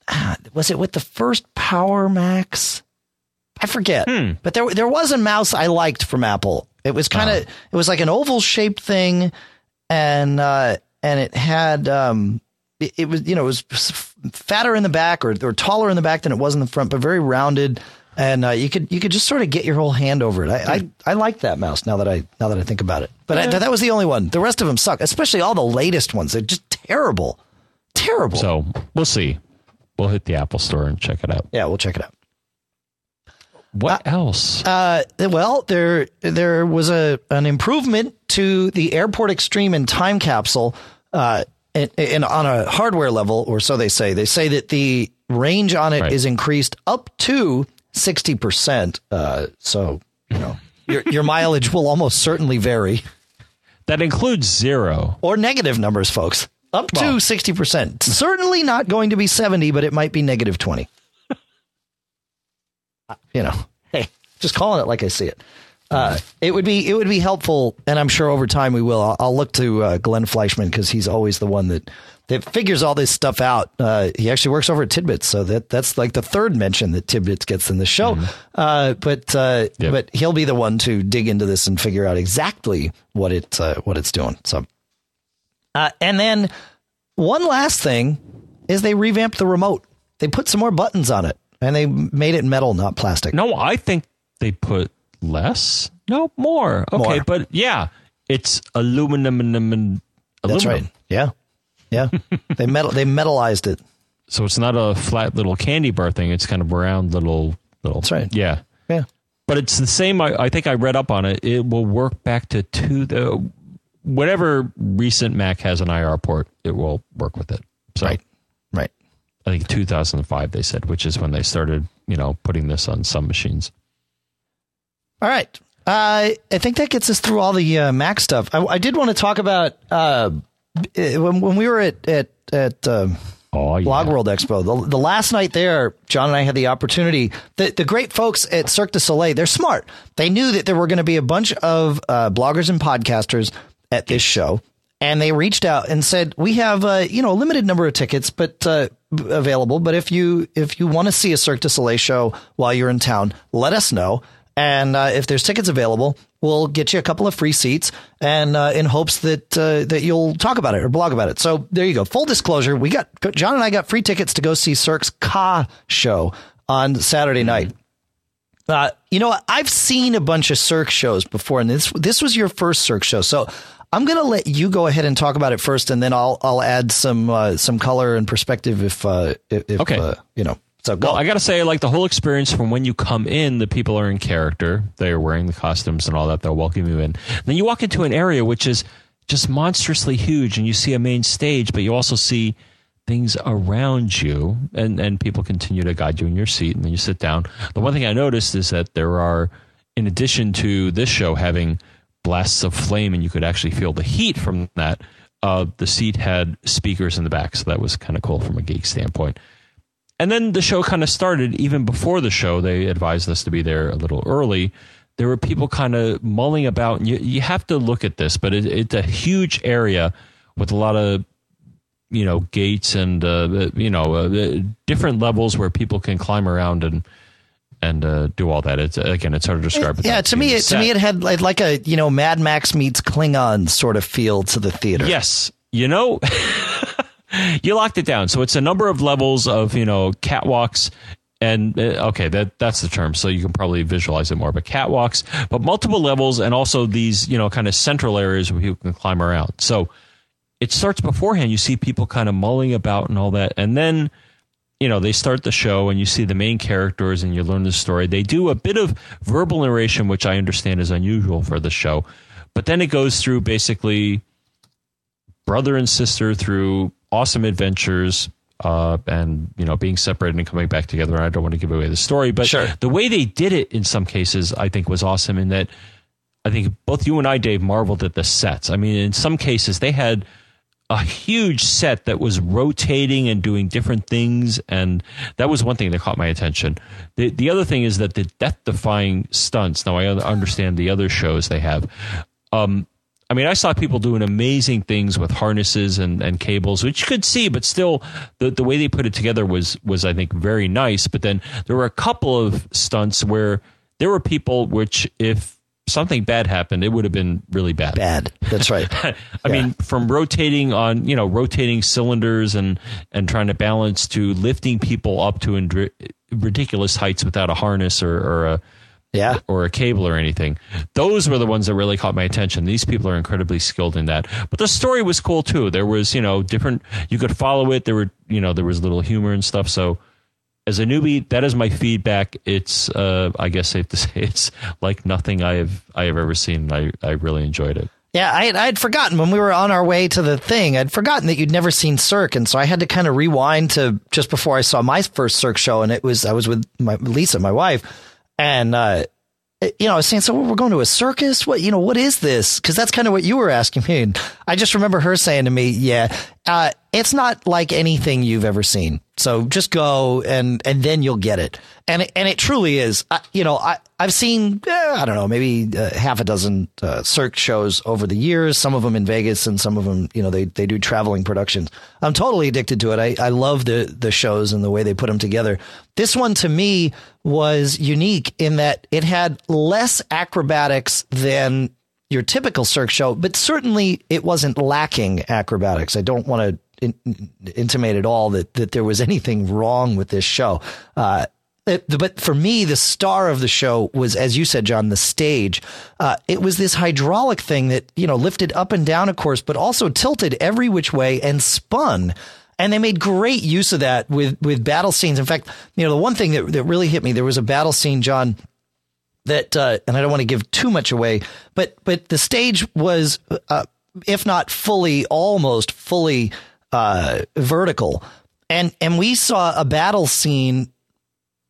ah, Was it with the first Power Macs? I forget, but there there was a mouse I liked from Apple. It was kind of it was like an oval shaped thing, and uh, and it had um, it, it was you know it was fatter in the back or or taller in the back than it was in the front, but very rounded, and uh, you could you could just sort of get your whole hand over it. I I, I like that mouse now that I now that I think about it. But I, that was the only one. The rest of them suck, especially all the latest ones. They're just terrible, terrible. So we'll see. We'll hit the Apple Store and check it out. yeah, we'll check it out. What else? Uh, well, there there was a an improvement to the Airport Extreme and Time Capsule, uh, and, and on a hardware level, or so they say. They say that the range on it is Right. increased up to sixty percent. Uh, so you know your your mileage will almost certainly vary, that includes zero. or negative numbers, folks. Up to sixty percent. Certainly not going to be seventy, but it might be negative twenty. You know, (laughs) hey, just calling it like I see it. Uh, it would be it would be helpful, and I'm sure over time we will. I'll, I'll look to uh, Glenn Fleischman because he's always the one that that figures all this stuff out. Uh, he actually works over at Tidbits, so that that's like the third mention that Tidbits gets in the show. Uh, but uh, Yep. but he'll be the one to dig into this and figure out exactly what it uh, what it's doing. So, uh, and then one last thing is they revamped the remote. They put some more buttons on it, and they made it metal, not plastic. No, I think they put less. No, more. Okay, More. but yeah, it's aluminum and and That's right. Yeah, yeah. they metal they metalized it. So it's not a flat little candy bar thing. It's kind of round little little. That's right. Yeah, Yeah. but it's the same. I, I think I read up on it. It will work back to two the whatever recent Mac has an IR port. It will work with it. So Right. Right. I think 2005 they said, which is when they started, you know, putting this on some machines. All right. Uh, I think that gets us through all the uh, Mac stuff. I, I did want to talk about uh, when, when we were at at at um, Oh, yeah. Blog World Expo. The, the last night there, John and I had the opportunity. The, the great folks at Cirque du Soleil, they're smart. They knew that there were going to be a bunch of uh, bloggers and podcasters at this show, and they reached out and said, "We have uh, you know a limited number of tickets, but uh, available. But if you if you want to see a Cirque du Soleil show while you're in town, let us know." And uh, if there's tickets available, we'll get you a couple of free seats, and uh, in hopes that uh, that you'll talk about it or blog about it. So there you go. Full disclosure: we got John and I got free tickets to go see Cirque's Ka show on Saturday night. Uh, you know, I've seen a bunch of Cirque shows before, and this this was your first Cirque show, so I'm going to let you go ahead and talk about it first, and then I'll I'll add some uh, some color and perspective if uh, if, Okay. uh, you know. So go. Well, I got to say, like the whole experience from when you come in, the people are in character. They are wearing the costumes and all that. They'll welcome you in. then you walk into an area which is just monstrously huge, and you see a main stage, but you also see things around you, and and people continue to guide you in your seat, and then you sit down. The one thing I noticed is that there are, in addition to this show having blasts of flame, and you could actually feel the heat from that. Uh, the seat had speakers in the back, so that was kind of cool from a geek standpoint. And then the show kind of started. Even before the show, they advised us to be there a little early. There were people kind of mulling about. And you, you have to look at this, but it, it's a huge area with a lot of, you know, gates and uh, you know uh, different levels where people can climb around and and uh, do all that. It's again, it's hard to describe. yeah, to me, it, to me, it had like, like a you know Mad Max meets Klingon sort of feel to the theater. Yes. You know, (laughs) you locked it down. So it's a number of levels of, you know, catwalks and uh, okay, that that's the term. So you can probably visualize it more, but catwalks, but multiple levels and also these, you know, kind of central areas where people can climb around. So it starts beforehand. You see people kind of mulling about and all that. And then, you know, they start the show and you see the main characters and you learn the story. They do a bit of verbal narration, which I understand is unusual for the show. But then it goes through basically brother and sister through awesome adventures uh, and you know being separated and coming back together. I don't want to give away the story, but Sure. the way they did it in some cases, I think, was awesome. In that, I think both you and I, Dave, marveled at the sets. I mean, in some cases, they had a huge set that was rotating and doing different things, and that was one thing that caught my attention. The the other thing is that the death defying stunts. Now I understand the other shows they have. Um, I mean, I saw people doing amazing things with harnesses and, and cables, which you could see, but still, the, the way they put it together was was I think very nice. But then there were a couple of stunts where there were people which, if something bad happened, it would have been really bad. Bad. That's right. (laughs) I yeah. mean, from rotating on, you know, rotating cylinders and and trying to balance to lifting people up to indri- ridiculous heights without a harness or, or a yeah or a cable or anything. Those were the ones that really caught my attention. These people are incredibly skilled in that. But the story was cool too. There was, you know, different you could follow it. There were, you know, there was little humor and stuff. So as a newbie, that is my feedback. It's, uh, I guess, safe to (laughs) say, it's like nothing I have I have ever seen. I I really enjoyed it. Yeah, I, I had forgotten when we were on our way to the thing. I'd forgotten that you'd never seen Cirque, and so I had to kind of rewind to just before I saw my first Cirque show, and it was I was with my Lisa, my wife, and uh, you know, I was saying, so we're going to a circus. What you know, what is this? Because that's kind of what you were asking me. And I just remember her saying to me, "Yeah, uh, it's not like anything you've ever seen." So just go and and then you'll get it. And it, and it truly is. I, you know, I I've seen eh, I don't know maybe uh, half a dozen uh, Cirque shows over the years. Some of them in Vegas and some of them you know they they do traveling productions. I'm totally addicted to it. I I love the the shows and the way they put them together. This one to me was unique in that it had less acrobatics than your typical Cirque show, but certainly it wasn't lacking acrobatics. I don't want to in, intimate at all that that there was anything wrong with this show. Uh, it, but for me, the star of the show was, as you said, John, the stage. Uh, it was this hydraulic thing that you know lifted up and down, of course, but also tilted every which way and spun. And they made great use of that with with battle scenes. In fact, you know, the one thing that that really hit me there was a battle scene, John, that uh, and I don't want to give too much away, but but the stage was, uh, if not fully, almost fully uh, vertical, and and we saw a battle scene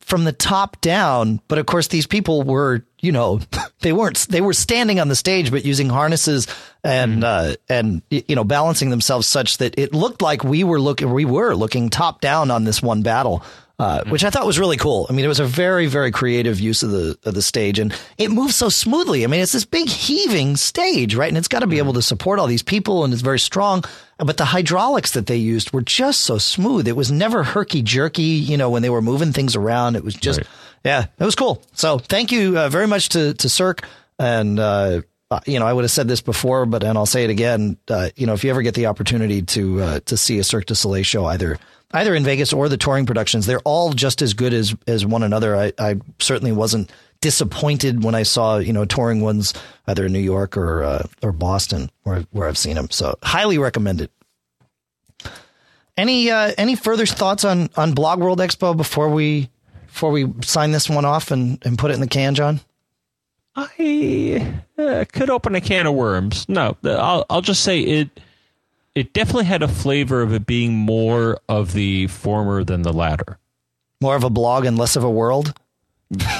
from the top down. But of course, these people were, you know, (laughs) they weren't they were standing on the stage, but using harnesses and mm. uh, and you know balancing themselves such that it looked like we were looking we were looking top down on this one battle uh, which I thought was really cool. I mean, it was a very, very creative use of the of the stage, and it moves so smoothly. I mean, it's this big heaving stage, right? And it's got to be mm-hmm. able to support all these people, and it's very strong. But the hydraulics that they used were just so smooth. It was never herky jerky. You know, when they were moving things around, it was just, right. yeah, it was cool. So thank you uh, very much to to Cirque, and uh, uh, you know, I would have said this before, but and I'll say it again. Uh, you know, if you ever get the opportunity to uh, to see a Cirque du Soleil show, either either in Vegas or the touring productions, they're all just as good as as one another. I, I certainly wasn't disappointed when I saw you know touring ones either in New York or uh, or Boston where where I've seen them. So highly recommended. Any uh, any further thoughts on on Blog World Expo before we before we sign this one off and, and put it in the can, John? I uh, could open a can of worms. No, I'll I'll just say it it definitely had a flavor of it being more of the former than the latter. More of a blog and less of a world.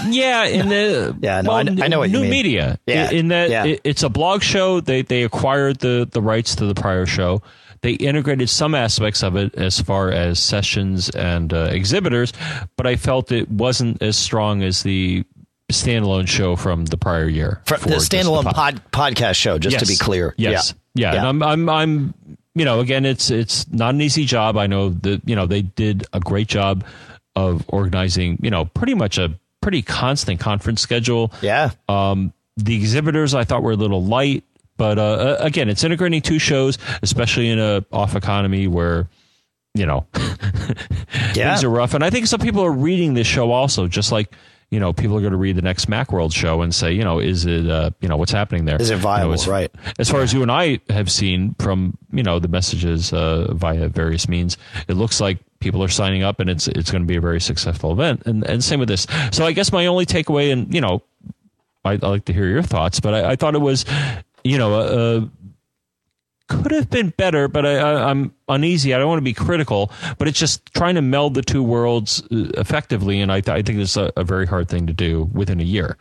yeah, in the (laughs) yeah, no, well, I, I, know what new mean. media. Yeah, in that yeah. it, it's a blog show. They they acquired the the rights to the prior show. They integrated some aspects of it as far as sessions and uh, exhibitors, but I felt it wasn't as strong as the standalone show from the prior year. For, the standalone pod. podcast show, just yes. to be clear. Yes. Yeah. Yeah. yeah. I'm, I'm, I'm you know, again, it's it's not an easy job. I know that you know they did a great job of organizing. You know, pretty much a pretty constant conference schedule. Yeah. Um, the exhibitors I thought were a little light, but uh, again, it's integrating two shows, especially in a off economy where you know (laughs) yeah. things are rough. And I think some people are reading this show also, just like you know, people are going to read the next Macworld show and say, you know, is it, uh, you know, what's happening there? Is it viable? You know, as, right. As far as you and I have seen from, you know, the messages uh, via various means, it looks like people are signing up and it's it's going to be a very successful event. And and same with this. So I guess my only takeaway, and you know, I, would like to hear your thoughts, but I, I thought it was, you know, a, could have been better, but I, am uneasy. I don't want to be critical, but it's just trying to meld the two worlds uh, effectively, and I, th- I think it's a, a, very hard thing to do within a year.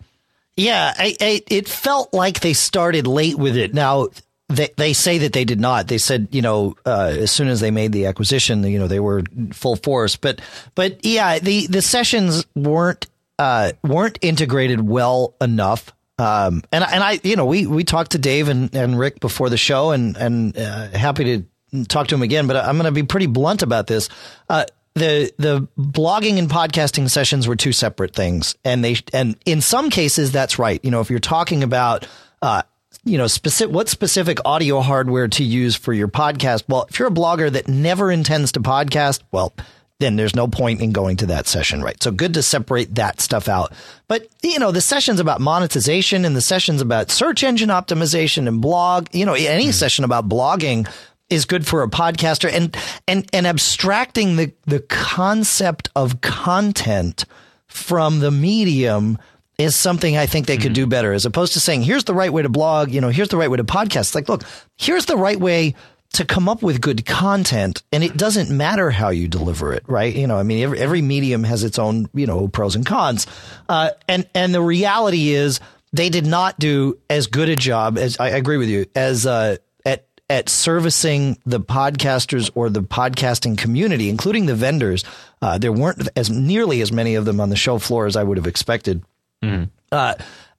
Yeah, I, I, it felt like they started late with it. Now, they they say that they did not. They said, you know, uh, as soon as they made the acquisition, you know, they were full force. But but yeah, the the sessions weren't uh, weren't integrated well enough. Um, and and I, you know, we we talked to Dave and, and Rick before the show, and and uh, happy to talk to him again. But I'm going to be pretty blunt about this. Uh, the the blogging and podcasting sessions were two separate things, and they and in some cases that's right. You know, if you're talking about uh, you know, specific, what specific audio hardware to use for your podcast. Well, if you're a blogger that never intends to podcast, well, then there's no point in going to that session, right? So good to separate that stuff out. But, you know, the sessions about monetization and the sessions about search engine optimization and blog, you know, any mm. session about blogging is good for a podcaster and, and, and abstracting the, the concept of content from the medium is something I think they could do mm-hmm. better as opposed to saying, here's the right way to blog, you know, here's the right way to podcast. Like, look, here's the right way to come up with good content and it doesn't matter how you deliver it, right? You know, I mean, every, every medium has its own, you know, pros and cons. Uh, and, and the reality is they did not do as good a job as I agree with you as, uh, at, at servicing the podcasters or the podcasting community, including the vendors. Uh, there weren't as nearly as many of them on the show floor as I would have expected uh,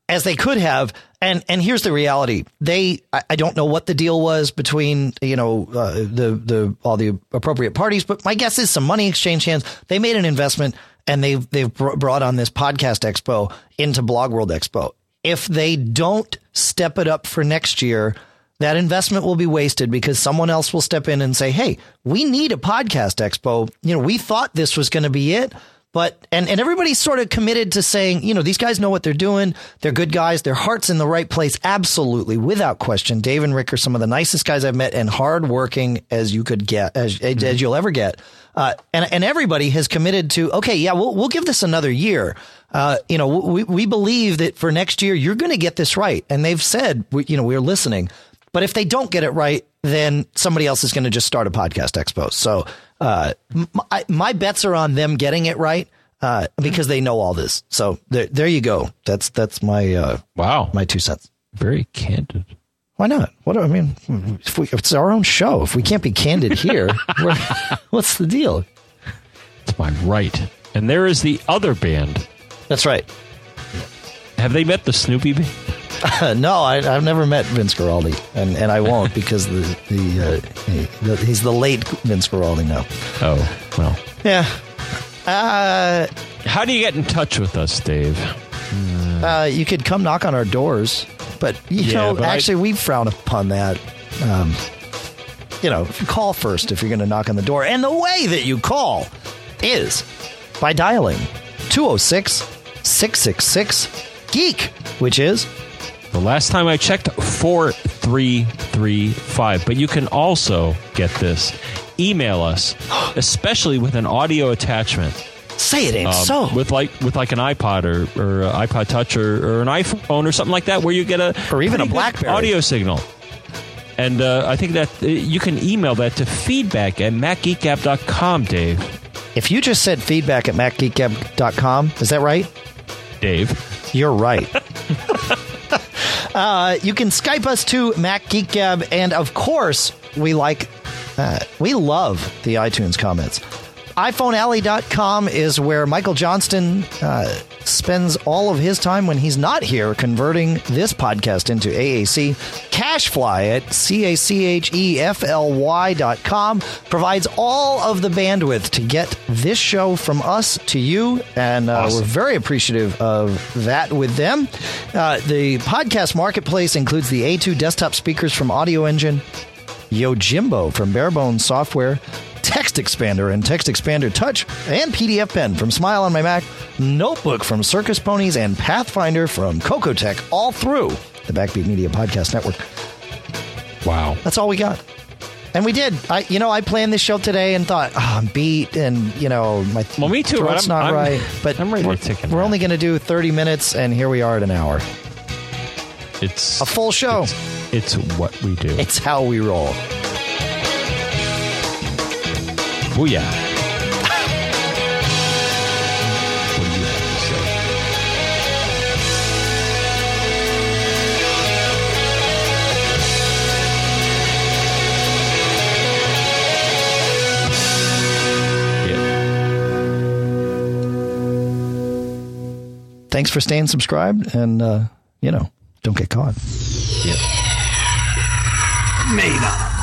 as they could have. And and here's the reality: they I, I don't know what the deal was between you know uh, the the all the appropriate parties, but my guess is some money exchanged hands. They made an investment and they've they've brought on this podcast expo into Blog World Expo. If they don't step it up for next year, that investment will be wasted because someone else will step in and say, "Hey, we need a podcast expo. You know, we thought this was going to be it." But and and everybody's sort of committed to saying, you know, these guys know what they're doing. They're good guys. Their heart's in the right place, absolutely, without question. Dave and Rick are some of the nicest guys I've met, and hardworking as you could get, as mm-hmm. as you'll ever get. Uh, and and everybody has committed to, okay, yeah, we'll we'll give this another year. Uh, you know, we we believe that for next year you're going to get this right, and they've said, we, you know, we're listening. But if they don't get it right, then somebody else is going to just start a podcast expo. So uh, my, my, bets are on them getting it right uh, because they know all this. So there, there you go. That's that's my uh, wow, my two cents. Very candid. Why not? What do, I mean, if, we, if it's our own show. If we can't be candid (laughs) here, (laughs) what's the deal? It's my right. And there is the other band. That's right. Have they met the Snoopy band? (laughs) no, I, have never met Vince Guaraldi, and, and I won't because the the, uh, the, he's the late Vince Guaraldi now. Oh well, yeah. Uh, How do you get in touch with us, Dave? Uh, you could come knock on our doors, but you yeah, know, but actually, I... we frown upon that. Um, you know, call first if you're going to knock on the door, and the way that you call is by dialing 206 666 Geek, which is the last time I checked, 4335. But you can also get this. Email us, (gasps) especially with an audio attachment. Say it ain't um, so. With like with like an iPod or, or iPod Touch or, or, an iPhone or something like that, where you get a or even a BlackBerry audio signal. And uh, I think that uh, you can email that to feedback at macgeekgab.com, Dave. If you just said feedback at macgeekgab.com, is that right? Dave. You're right. (laughs) Uh, you can Skype us to Mac Geek Gab, and of course, we like, uh, we love the iTunes comments. iPhoneAlley.com is where Michael Johnston uh, spends all of his time when he's not here converting this podcast into AAC. Cachefly at C-A-C-H-E-F-L-Y dot com provides all of the bandwidth to get this show from us to you, and uh, awesome. we're very appreciative of that with them. Uh, the podcast marketplace includes the A2 desktop speakers from Audioengine, Yojimbo from Bare Bones Software, TextExpander and TextExpander Touch, and PDFpen from Smile on my Mac, Notebook from Circus Ponies, and Path Finder from Cocoatech, all through the Backbeat Media Podcast Network. Wow. That's all we got. And we did. I, you know, I planned this show today and thought, oh, I'm beat, and you know, my well, me too. Throat's I'm, not I'm, right. (laughs) But I'm ready we're, to we're only going to do 30 minutes, and here we are at an hour. It's a full show. It's, it's what we do. It's how we roll. Booyah. what do you have to say? Yeah. Thanks for staying subscribed and, uh, you know, don't get caught. Yeah. Made up.